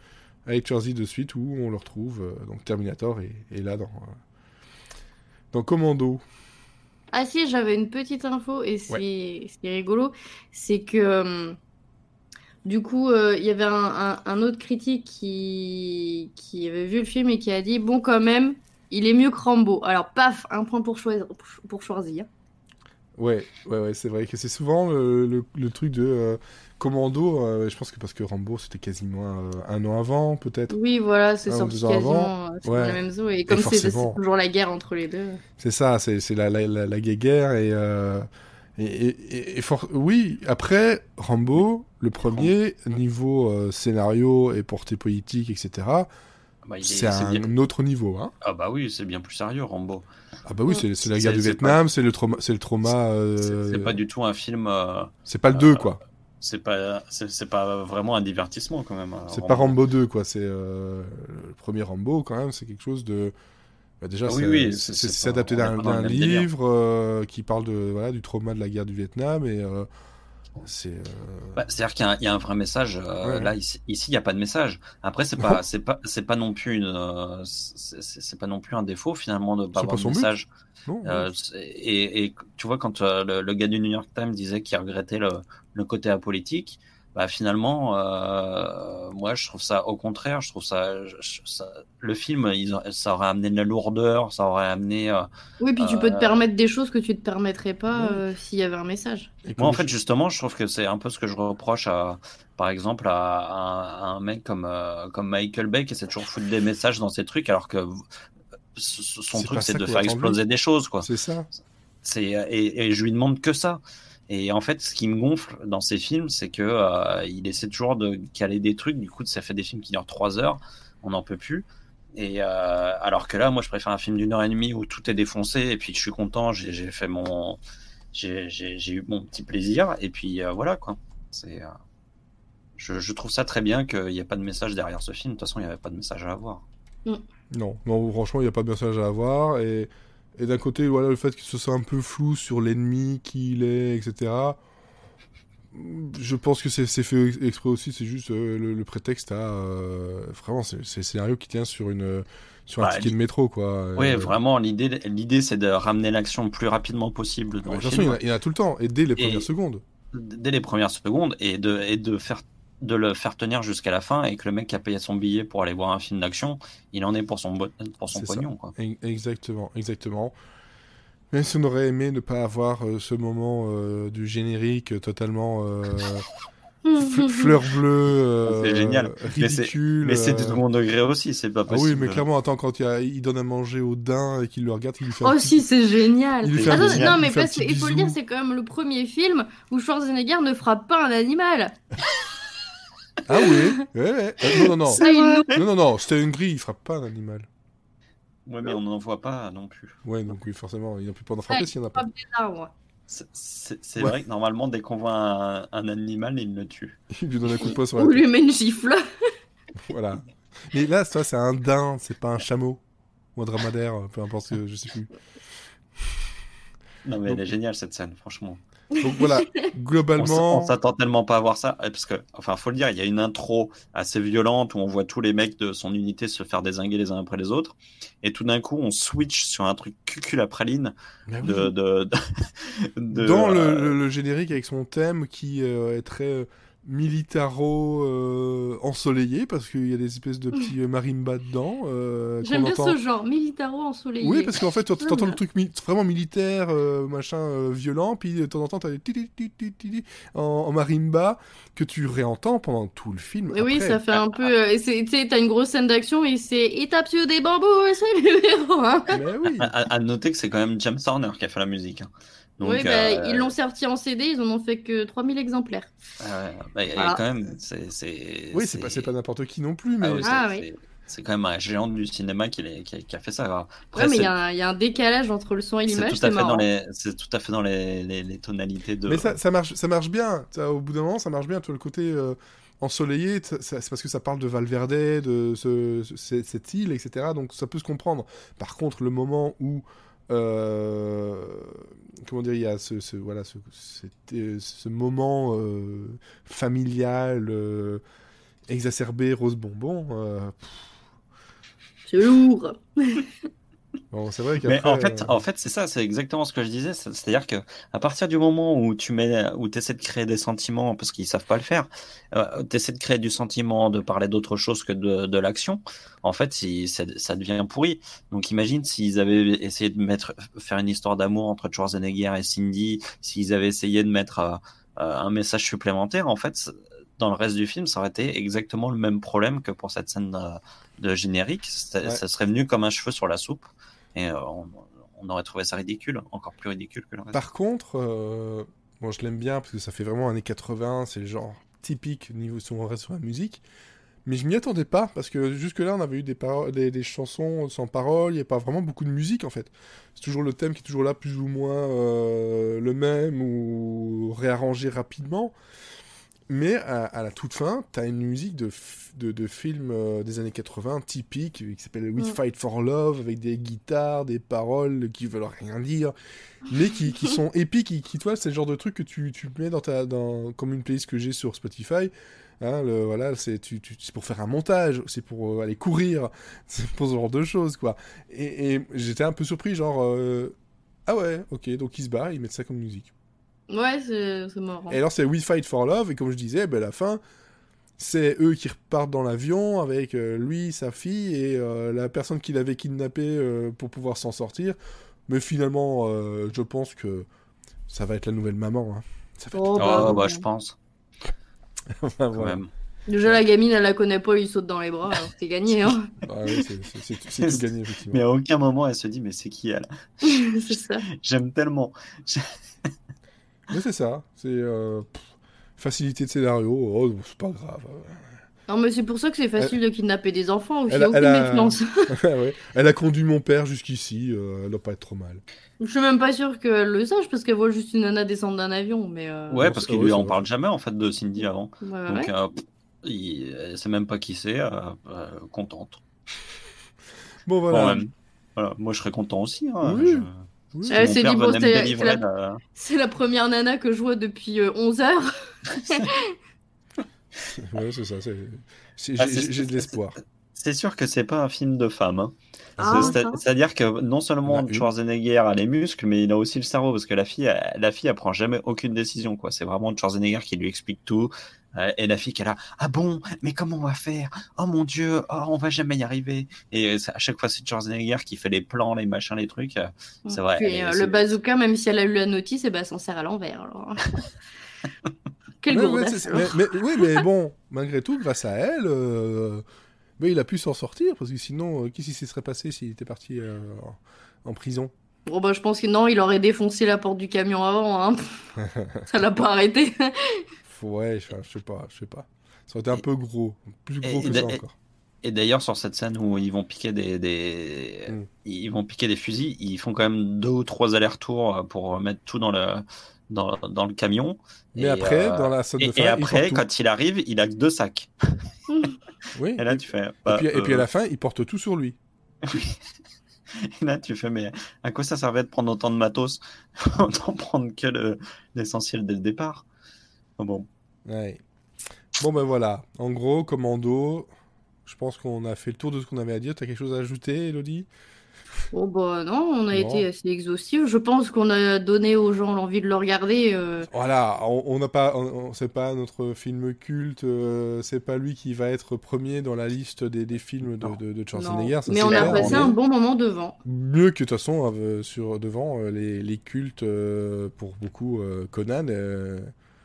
avec Schwarzy de suite où on le retrouve, euh, donc Terminator est, est là dans, dans Commando. Ah si, j'avais une petite info et c'est c'est rigolo, c'est que du coup, euh, il y avait un, un- un autre critique qui, qui avait vu le film et qui a dit bon quand même, il est mieux que Rambo. Alors paf, un point pour choisir pour Schwarzy. hein. Ouais, ouais, ouais, c'est vrai que c'est souvent le, le- le truc de euh, Commando. euh, je pense que parce que Rambo c'était quasiment euh, un an avant, peut-être. Oui, voilà, c'est sorti quasiment euh, c'est Ouais. dans la même zone et comme c'est toujours la guerre entre les deux. C'est ça, c'est la, la, la, la guéguerre et, euh, et, et, et- for- oui. Après Rambo, le premier niveau euh, scénario et portée politique, etc. Bah, C'est un bien- autre niveau, hein. Ah bah oui, c'est bien plus sérieux, Rambo. Ah bah oui, c'est la guerre du Vietnam, c'est le trauma, c'est le trauma. euh, C'est pas du tout un film. euh, C'est pas le 2 quoi. c'est pas, c'est pas vraiment un divertissement quand même. euh, C'est pas Rambo 2, quoi. C'est euh, le premier Rambo, quand même. C'est quelque chose de. bah, déjà, Ah c'est oui, adapté d'un livre euh, qui parle de, voilà, du trauma de la guerre du Vietnam. Et euh, c'est. euh, Bah, C'est-à-dire qu'il y, a un- il y a un vrai message. euh, Ouais. Là, ici, il n'y a pas de message. Après, c'est pas, c'est pas, c'est pas non plus une, euh, c'est pas non plus un défaut finalement de pas avoir de message. non, Euh, et, et tu vois, quand le, le gars du New York Times disait qu'il regrettait le, le côté apolitique, bah finalement, euh, moi, je trouve ça au contraire. Je trouve ça, je- ça- le film, ça aurait amené de la lourdeur, ça aurait amené. euh, Oui, puis tu peux te Euh, permettre des choses que tu te permettrais pas euh, s'il y avait un message. et Moi, en fait, justement, je trouve que c'est un peu ce que je reproche à, par exemple, à, à un mec comme, euh, comme Michael Bay qui essaie toujours de foutre des messages dans ses trucs, alors que son truc, c'est de faire exploser des choses, quoi. C'est ça. C'est, et, et je lui demande que ça. Et en fait, ce qui me gonfle dans ces films, c'est que euh, il essaie toujours de caler des trucs. Du coup, ça fait des films qui durent trois heures. On n'en peut plus. Et euh, alors que là, moi, je préfère un film d'une heure et demie où tout est défoncé et puis que je suis content. J'ai, fait mon, j'ai, eu mon petit plaisir. Et puis euh, voilà quoi. C'est, euh, je, je trouve ça très bien qu'il n'y ait pas de message derrière ce film. De toute façon, il n'y avait pas de message à avoir. Non, non, franchement, il n'y a pas de message à avoir. Et, et d'un côté, voilà, le fait que ce soit un peu flou sur l'ennemi, qui il est, etc. Je pense que c'est fait exprès aussi, c'est juste euh, le, le prétexte à. euh, vraiment, c'est le scénario qui tient sur, une, sur un Bah, ticket de métro, quoi. Oui, Euh, vraiment, l'idée, c'est de ramener l'action le plus rapidement possible dans De le toute façon, il y, en a- il y en a tout le temps, et dès les Et- premières secondes. dès les premières secondes et de, et de faire de le faire tenir jusqu'à la fin et que le mec qui a payé son billet pour aller voir un film d'action, il en est pour son, bo- pour son pognon. Quoi. E- Exactement, exactement. Même si on aurait aimé ne pas avoir euh, ce moment euh, du générique totalement euh, f- [LAUGHS] fleur bleue, euh, C'est génial. Mais c'est- ridicule. Mais c'est du second degré aussi, c'est pas Ah possible. oui, mais clairement, attends, quand il, a- il donne à manger au daim et qu'il le regarde, il lui fait un Oh petit- si, c'est génial. Il lui fait un Attends, petit- non, il mais un parce qu'il faut le dire, c'est quand même le premier film où Schwarzenegger ne frappe pas un animal. [LAUGHS] Ah oui ouais, ouais. Euh, Non, non, non. Non, non, non, c'était une grille, il frappe pas un animal. Ouais, mais on n'en voit pas non plus. Ouais, donc oui, forcément, il n'a plus pas d'en frapper s'il n'y en a pas. C'est- Ouais. vrai que normalement, dès qu'on voit un, un animal, il le tue. [LAUGHS] Il lui donne un coup de poing sur la Ou lui met une gifle. [LAUGHS] Voilà. Mais là, ça, c'est un daim, c'est pas un chameau. Ou un dromadaire, peu importe, ce que- je sais plus. Non, mais Donc- elle est géniale cette scène, franchement. Donc voilà, [LAUGHS] globalement. On s'attend tellement pas à voir ça, parce que, enfin, faut le dire, il y a une intro assez violente où on voit tous les mecs de son unité se faire désinguer les uns après les autres, et tout d'un coup, on switch sur un truc cucul à praline oui. de, de, [LAUGHS] de- Dans le, euh, le- le générique avec son thème qui euh, est très euh, militaro euh, ensoleillé parce qu'il y a des espèces de [LAUGHS] petits euh, marimba dedans. euh, J'aime bien entend- ce genre, militaro ensoleillé. Oui, parce qu'en fait, tu [LAUGHS] entends le truc mi- vraiment militaire, euh, machin, euh, violent, puis de temps en temps, des ti- ti- ti en, en marimba que tu réentends pendant tout le film. Et oui, après. ça fait un peu. euh, et c'est- Tu sais, t'as une grosse scène d'action et c'est il tape sur des bambous c'est [LAUGHS] le héros. Hein. Mais oui. À, à- à noter que c'est quand même James Horner qui a fait la musique. hein. Donc, oui, bah, euh, ils l'ont sorti en CD, ils en ont fait que 3000 exemplaires. bah, il y a Voilà. quand même, c'est, Oui, c'est pas, n'importe qui non plus, mais Ah oui, Ah c'est- oui. c'est- c'est quand même un géant du cinéma qui, a- qui a fait ça. Après, Ouais, mais il y, a un- il y a un décalage entre le son et l'image, tout, c'est tout à fait dans les, les- les tonalités de. Mais ça, ça marche, ça marche bien. Ça, au bout d'un moment, ça marche bien. Vois, le côté euh, ensoleillé, c'est parce que ça parle de Valverde, de ce- ce- cette île, etc. Donc ça peut se comprendre. Par contre, le moment où euh, comment dire, il y a ce, ce- voilà, ce, cet, euh, ce moment euh, familial euh, exacerbé, rose bonbon. euh, C'est lourd. [LAUGHS] bon, c'est vrai Mais en fait, euh, en fait, c'est ça, c'est exactement ce que je disais. c'est- C'est-à-dire que à partir du moment où tu mets, où essaies de créer des sentiments, parce qu'ils savent pas le faire, euh, tu essaies de créer du sentiment, de parler d'autre chose que de, de l'action. En fait, si, ça, ça devient pourri. Donc, imagine s'ils avaient essayé de mettre, faire une histoire d'amour entre Schwarzenegger et Cindy, s'ils avaient essayé de mettre euh, euh, un message supplémentaire. En fait, dans le reste du film, ça aurait été exactement le même problème que pour cette scène de, de générique. Ça, Ouais. ça serait venu comme un cheveu sur la soupe. Et euh, on, on aurait trouvé ça ridicule, encore plus ridicule que le reste. Par contre, euh, bon, je l'aime bien parce que ça fait vraiment années 80, c'est le genre typique niveau si on reste sur la musique. Mais je m'y attendais pas parce que jusque-là, on avait eu des, des, des chansons sans paroles, il n'y a pas vraiment beaucoup de musique en fait. C'est toujours le thème qui est toujours là, plus ou moins euh, le même ou réarrangé rapidement. Mais à, à la toute fin, tu as une musique de, de, de film euh, des années 80 typique qui s'appelle We Mm. Fight for Love avec des guitares, des paroles qui veulent rien dire, mais qui, qui sont [LAUGHS] épiques, qui, qui toi, c'est le genre de truc que tu, tu mets dans ta, dans, comme une playlist que j'ai sur Spotify. Hein, le, voilà, c'est tu, pour faire un montage, c'est pour euh, aller courir, [LAUGHS] c'est pour ce genre de choses, quoi. Et, et j'étais un peu surpris, genre, euh, ah ouais, ok, donc ils se barrent, ils mettent ça comme musique. Ouais, c'est marrant. Et alors c'est We Fight for Love, et comme je disais, ben, à la fin, c'est eux qui repartent dans l'avion avec euh, lui, sa fille, et euh, la personne qui l'avait kidnappé euh, pour pouvoir s'en sortir. Mais finalement, euh, je pense que ça va être la nouvelle maman. hein. Ça va être- Oh, Oh, bah, bah, non. je pense, [LAUGHS] même. Déjà, la gamine, elle la connaît pas, il saute dans les bras, alors c'est gagné, hein. [LAUGHS] Ah oui, c'est- c'est tout gagné, effectivement. Mais à aucun moment, elle se dit, mais c'est qui elle? [LAUGHS] C'est ça. J'aime tellement. Mais c'est ça, c'est euh, facilité de scénario, oh, c'est pas grave. Non, mais c'est pour ça que c'est facile de kidnapper des enfants, aussi, Elle a- aucune elle a-. [LAUGHS] Ouais. Elle a conduit mon père jusqu'ici, euh, elle doit pas être trop mal. Je suis même pas sûre qu'elle le sache, parce qu'elle voit juste une nana descendre d'un avion, mais... euh, Ouais, parce qu'il ouais, lui en parle jamais en fait de Cindy avant. ouais, Donc, ouais. euh, il, elle sait même pas qui c'est, euh, euh, contente. Bon voilà. Bon, voilà, moi je serais content aussi. Hein, Oui. je- Oui. Bon, venait me c'est- la- première nana que je vois depuis euh, 11 heures. [LAUGHS] Ouais, c'est ça, Ah, j'ai de l'espoir. C'est sûr que c'est pas un film de femme. hein. Ah. C'est-à-dire que non seulement. Schwarzenegger a les muscles, mais il a aussi le cerveau, parce que la fille, elle, la fille, elle prend jamais aucune décision. quoi. C'est vraiment Schwarzenegger qui lui explique tout. Euh, Et la fille qui est là, ah bon, mais comment on va faire? Oh mon dieu, oh, on va jamais y arriver. Et c'est- à chaque fois, c'est Schwarzenegger qui fait les plans, les machins, les trucs. euh, C'est vrai. Puis elle est- euh, le bazooka, même si elle a eu la notice, eh ben, elle s'en sert à l'envers. [LAUGHS] Quelle Ouais, mais, mais- oui, mais [LAUGHS] bon, malgré tout, grâce à elle, euh, mais il a pu s'en sortir, parce que sinon, euh, qu'est-ce qui se serait passé s'il était parti euh, en prison? Bon, bah, je pense que non, il aurait défoncé la porte du camion avant. Hein. [LAUGHS] Ça l'a pas arrêté. Ouais, je, je sais pas, je sais pas. Ça aurait été un peu gros, plus Et- gros que ça encore. Et d'ailleurs, sur cette scène où ils vont piquer des, des... Mm. ils vont piquer des fusils, ils font quand même deux ou trois allers-retours pour mettre tout dans le dans, dans le camion. Mais Et, après, euh, dans la scène de Et, fin, et il après, tout. quand il arrive, il a que deux sacs. Oui. [LAUGHS] Et là, tu fais. et bah, puis, et puis à euh, la fin, il porte tout sur lui. [LAUGHS] et là, tu fais, mais à quoi ça servait de prendre autant de matos [LAUGHS] Autant prendre que le- l'essentiel dès le départ? Bon, Ouais. Bon ben voilà, en gros, commando, je pense qu'on a fait le tour de ce qu'on avait à dire. T'as quelque chose à ajouter, Elodie? Bon, bah, non, on a Non. été assez exhaustifs. Je pense qu'on a donné aux gens l'envie de le regarder. euh, Voilà, on n'a pas, on, on- c'est pas notre film culte, euh, c'est pas lui qui va être premier dans la liste des, des films de, de, de non. Schwarzenegger. ça, Mais on a clair, passé un bon moment devant. Mieux que de toute façon euh, sur devant euh, les, les cultes euh, pour beaucoup euh, Conan.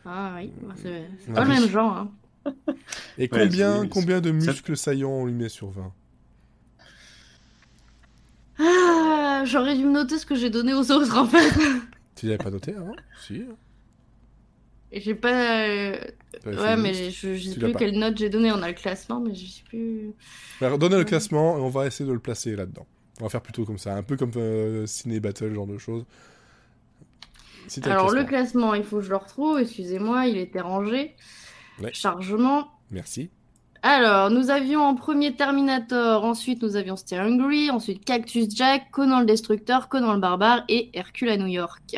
Ah oui, bah, c'est Ah pas le même genre. hein. [LAUGHS] Et combien, combien de muscles saillants on lui met sur 20 Ah, j'aurais dû me noter ce que j'ai donné aux autres en fait. Tu l'avais pas noté avant? [LAUGHS] Si. J'ai pas. euh, Ouais, mais je, je sais plus pas. quelle note j'ai donné. On a le classement, mais je sais plus. Alors, donnez le classement et on va essayer de le placer là-dedans. On va faire plutôt comme ça, un peu comme euh, Ciné Battle, genre de choses. Alors, le classement. classement, il faut que je le retrouve. Excusez-moi, il était rangé. Ouais. Chargement. Merci. Alors, nous avions en premier Terminator, ensuite nous avions Steering Grey, ensuite Cactus Jack, Conan le Destructeur, Conan le Barbare et Hercule à New York.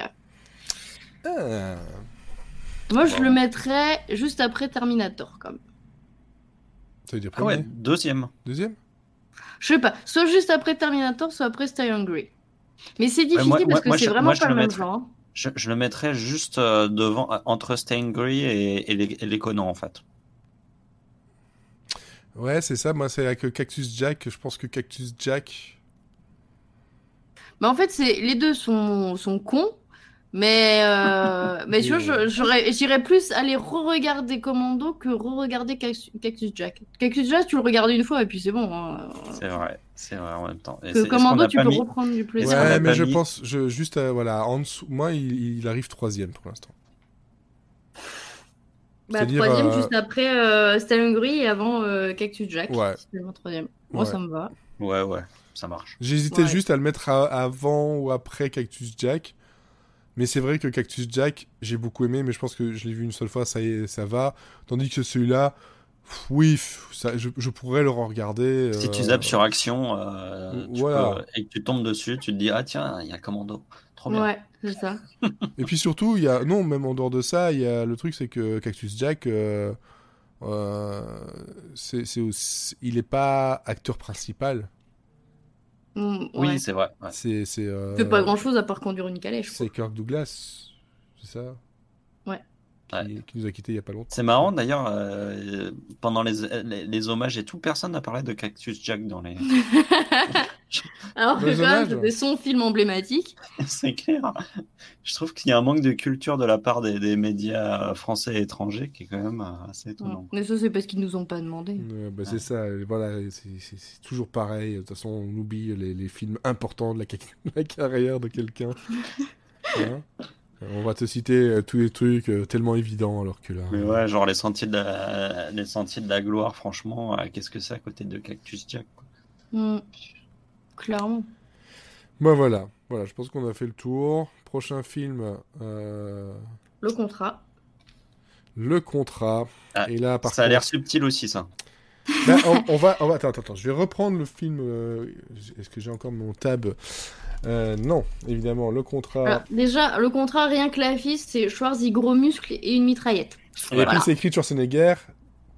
Ah. Moi, je Bon. le mettrais juste après Terminator, comme. Ça veut dire Ah ouais, premier deuxième. Deuxième Je sais pas, soit juste après Terminator, soit après Steering Grey. Mais c'est difficile moi- parce moi- que c'est vraiment moi, pas le même genre. Je, je le mettrais juste euh, devant, euh, entre Stangry et, et les, et les Conan, en fait. Ouais, c'est ça. Moi, c'est avec euh, Cactus Jack. Je pense que Cactus Jack. Mais en fait, c'est les deux sont, sont cons. Mais, euh, mais tu vois, j'irais plus aller re-regarder Commando que re-regarder Cactus Cactus Jack. Cactus Jack, tu le regardes une fois et puis c'est bon. hein. C'est vrai, c'est vrai en même temps. Et Que Commando, tu peux mis- reprendre du plaisir. Ouais, mais je mis- pense, je, juste, euh, voilà, en dessous. Moi, il, il arrive troisième pour l'instant. Bah, troisième, euh, juste après euh, Stalin Gris et avant euh, Cactus Jack. Ouais. Troisième. Moi, Ouais. ça me va. Ouais, ouais, ça marche. J'hésitais Ouais. juste à le mettre à- avant ou après Cactus Jack. Mais c'est vrai que Cactus Jack, j'ai beaucoup aimé, mais je pense que je l'ai vu une seule fois, ça y est, ça va. Tandis que celui-là, oui, ça, je, je pourrais le regarder. Si tu euh, zappes sur action euh, tu voilà. peux- et que tu tombes dessus, tu te dis, ah tiens, il y a Commando. Trop bien. Ouais, c'est ça. Et puis surtout, il y a non, même en dehors de ça, il y a le truc, c'est que Cactus Jack, euh, euh, c'est, c'est aussi- il est pas acteur principal. Mm, Oui, ouais. c'est vrai. ouais. C'est, c'est, euh, Il fait pas grand chose à part conduire une calèche. quoi. c'est Kirk Douglas, c'est ça? Ouais. Qui, Ouais. qui nous a quittés il y a pas longtemps. C'est marrant d'ailleurs, euh, pendant les, les, les hommages et tout, personne n'a parlé de Cactus Jack dans les. [LAUGHS] [LAUGHS] Alors que quand même, son film emblématique. [LAUGHS] c'est clair. Je trouve qu'il y a un manque de culture de la part des, des médias français et étrangers qui est quand même euh, assez étonnant. Mais ça, c'est parce qu'ils nous ont pas demandé. Euh, bah, C'est ça, voilà, c'est, toujours pareil. De toute façon, on oublie les, les films importants de la, ca- [LAUGHS] la carrière de quelqu'un. Hein on va te citer euh, tous les trucs euh, tellement évidents, alors que là. Mais ouais, genre les sentiers de la, les sentiers de la gloire, franchement, euh, qu'est-ce que c'est à côté de Cactus Jack quoi. Mm. Clairement. Bah voilà, voilà, je pense qu'on a fait le tour. Prochain film, euh, Le contrat. Le Contrat. Ah, et là, par Ça a l'air subtil aussi, ça. Bah, [LAUGHS] on, on va, on va, attends, attends, attends, je vais reprendre le film. euh, Est-ce que j'ai encore mon tab? Euh, Non, évidemment, Le Contrat. Alors, déjà, le contrat, rien que l'affiche, c'est Schwarzy gros muscles et une mitraillette. et voilà. puis c'est écrit Schwarzenegger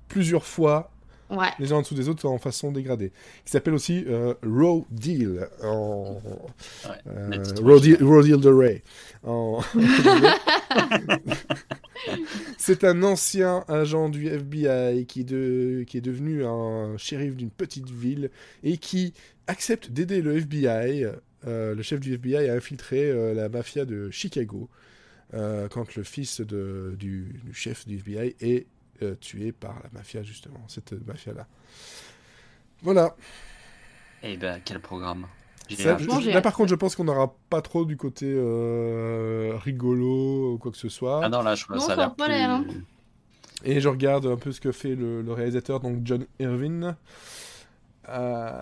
plusieurs fois Ouais. les uns en dessous des autres en façon dégradée. Il s'appelle aussi euh, Raw Deal. En... Ouais, euh, le titre Raw, Deal, original. Raw Deal de Ray. En... [LAUGHS] [LAUGHS] C'est un ancien agent du FBI qui est, de... qui est devenu un shérif d'une petite ville et qui accepte d'aider le FBI. euh, le chef du FBI a infiltré euh, la mafia de Chicago euh, quand le fils de, du, du chef du FBI est euh, tué par la mafia, justement, cette mafia-là. Voilà. Eh ben, quel programme. Ça, je- là, par contre, je pense qu'on n'aura pas trop du côté euh, rigolo ou quoi que ce soit. Ah non, là, je, Non, ça ça a l'air plus... hein. Et je regarde un peu ce que fait le, le réalisateur, donc John Irvin. Euh...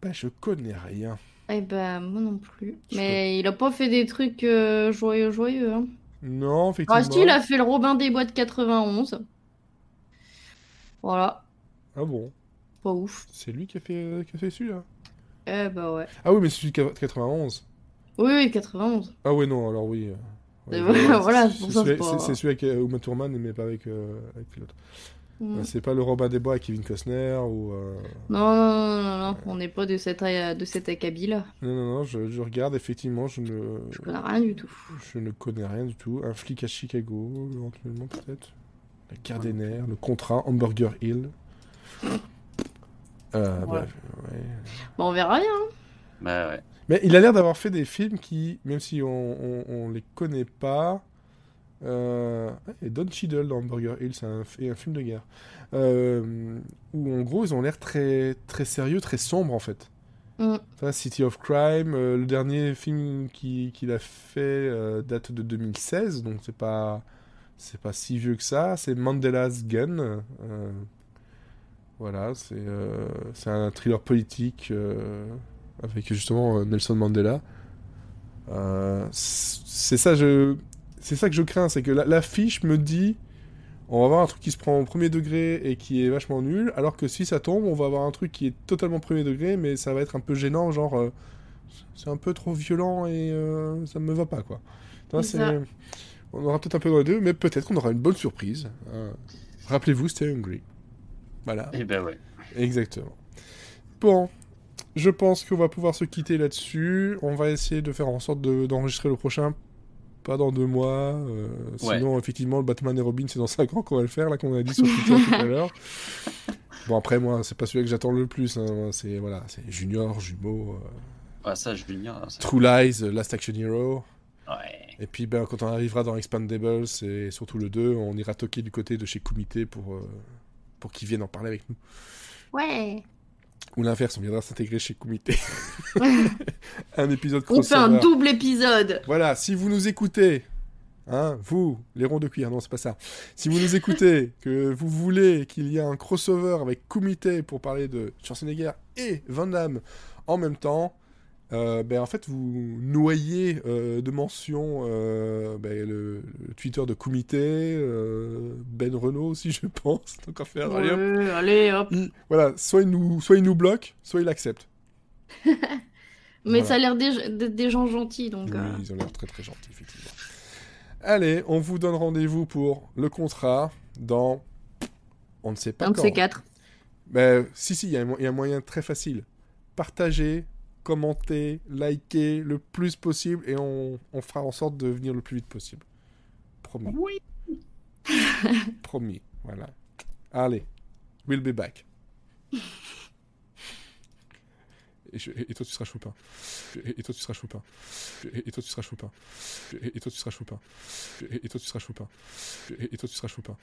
bah, je connais rien. Eh ben, moi non plus. Mais il a pas fait des trucs euh, joyeux, joyeux. Hein. Non, effectivement. Ah, si, il a fait le Robin des Bois de 91. Voilà. Ah bon Pas ouf. C'est lui qui a fait, qui a fait celui-là Eh ben ouais. Ah oui, mais c'est celui de 91. Oui, oui, 91. Ah ouais, non, alors oui. euh, ouais, [LAUGHS] voilà, pour ça, c'est celui avec euh, Uma Thurman, mais pas avec, euh, avec l'autre. Mm. Ouais, C'est pas le Robin des Bois avec Kevin Costner ou... euh, Non, non, non, non, non, on n'est pas de cette, euh, de cet acabit-là. Non, non, non, je, je regarde, effectivement, je ne, Je connais rien du tout. je ne connais rien du tout. Un flic à Chicago, éventuellement, peut-être. La guerre des nerfs, le contrat, Hamburger Hill. Euh, Ouais. bref, ouais. Bon, on verra bien. hein. Bah ouais. Mais il a l'air d'avoir fait des films qui, même si on, on, on les connaît pas... Euh... Et Don Cheadle dans Hamburger Hill, c'est un, film de guerre. Euh, où en gros, ils ont l'air très, très sérieux, très sombres en fait. Mm. City of Crime, euh, le dernier film qui- qu'il a fait date de 2016, donc c'est pas c'est pas si vieux que ça. C'est Mandela's Gun. voilà, c'est c'est un thriller politique avec justement Nelson Mandela. C'est ça, je c'est ça que je crains, c'est que la- l'affiche me dit on va avoir un truc qui se prend au premier degré et qui est vachement nul, alors que si ça tombe, on va avoir un truc qui est totalement premier degré, mais ça va être un peu gênant, genre euh, c'est un peu trop violent et euh, ça me va pas quoi. On aura peut-être un peu dans les deux, mais peut-être qu'on aura une bonne surprise. Euh, Rappelez-vous, c'était Hungry. Voilà, Et ben ouais. exactement. Bon, je pense qu'on va pouvoir se quitter là-dessus. On va essayer de faire en sorte de- d'enregistrer le prochain pas dans deux mois. euh, Ouais. Sinon, effectivement, le Batman et Robin, c'est dans cinq ans qu'on va le faire, là, qu'on a dit sur Twitter tout à l'heure. [LAUGHS] Bon, après, moi, c'est pas celui que j'attends le plus. hein. C'est voilà, c'est Junior, Jumeau, euh, Ah, ça, je vais dire. ça- True Lies, euh, Last Action Hero. Ouais. Et puis, ben, quand on arrivera dans Expandables, et surtout le 2, on ira toquer du côté de chez Kumite pour, euh, pour qu'ils viennent en parler avec nous. Ouais. Ou l'inverse, on viendra s'intégrer chez Kumite. [LAUGHS] un épisode On fait un crossover. double épisode. Voilà, si vous nous écoutez, hein, vous, les ronds de cuir, non, c'est pas ça. Si vous nous [LAUGHS] écoutez, que vous voulez qu'il y ait un crossover avec Kumite pour parler de Schwarzenegger et Van Damme en même temps, ben, en fait, vous noyez euh, de mentions euh, ben, le, le Twitter de euh, Ben Renault aussi, [LAUGHS] je pense, tant qu'à faire. Allez, hop. Ouais, allez, hop. Il- voilà, soit il, nous, soit il nous bloque, soit il accepte. [LAUGHS] Mais Voilà. ça a l'air des, des- gens gentils, donc. Oui, euh, ils ont l'air très très gentils, effectivement. Allez, on vous donne rendez-vous pour le contrat dans. On ne sait pas un de ces quatre. Mais si, si, il y, y a un moyen très facile. Partagez, commentez, likez le plus possible et on, on fera en sorte de venir le plus vite possible. Promis. Oui. [LAUGHS] Promis, voilà. Allez, we'll be back. Et, je- et toi, tu seras Chopin. Et, et toi, tu seras Chopin. Et, et toi, tu seras Chopin. Et, toi, tu seras Chopin. Et, toi, tu seras Chopin. Et, toi, tu seras Chopin.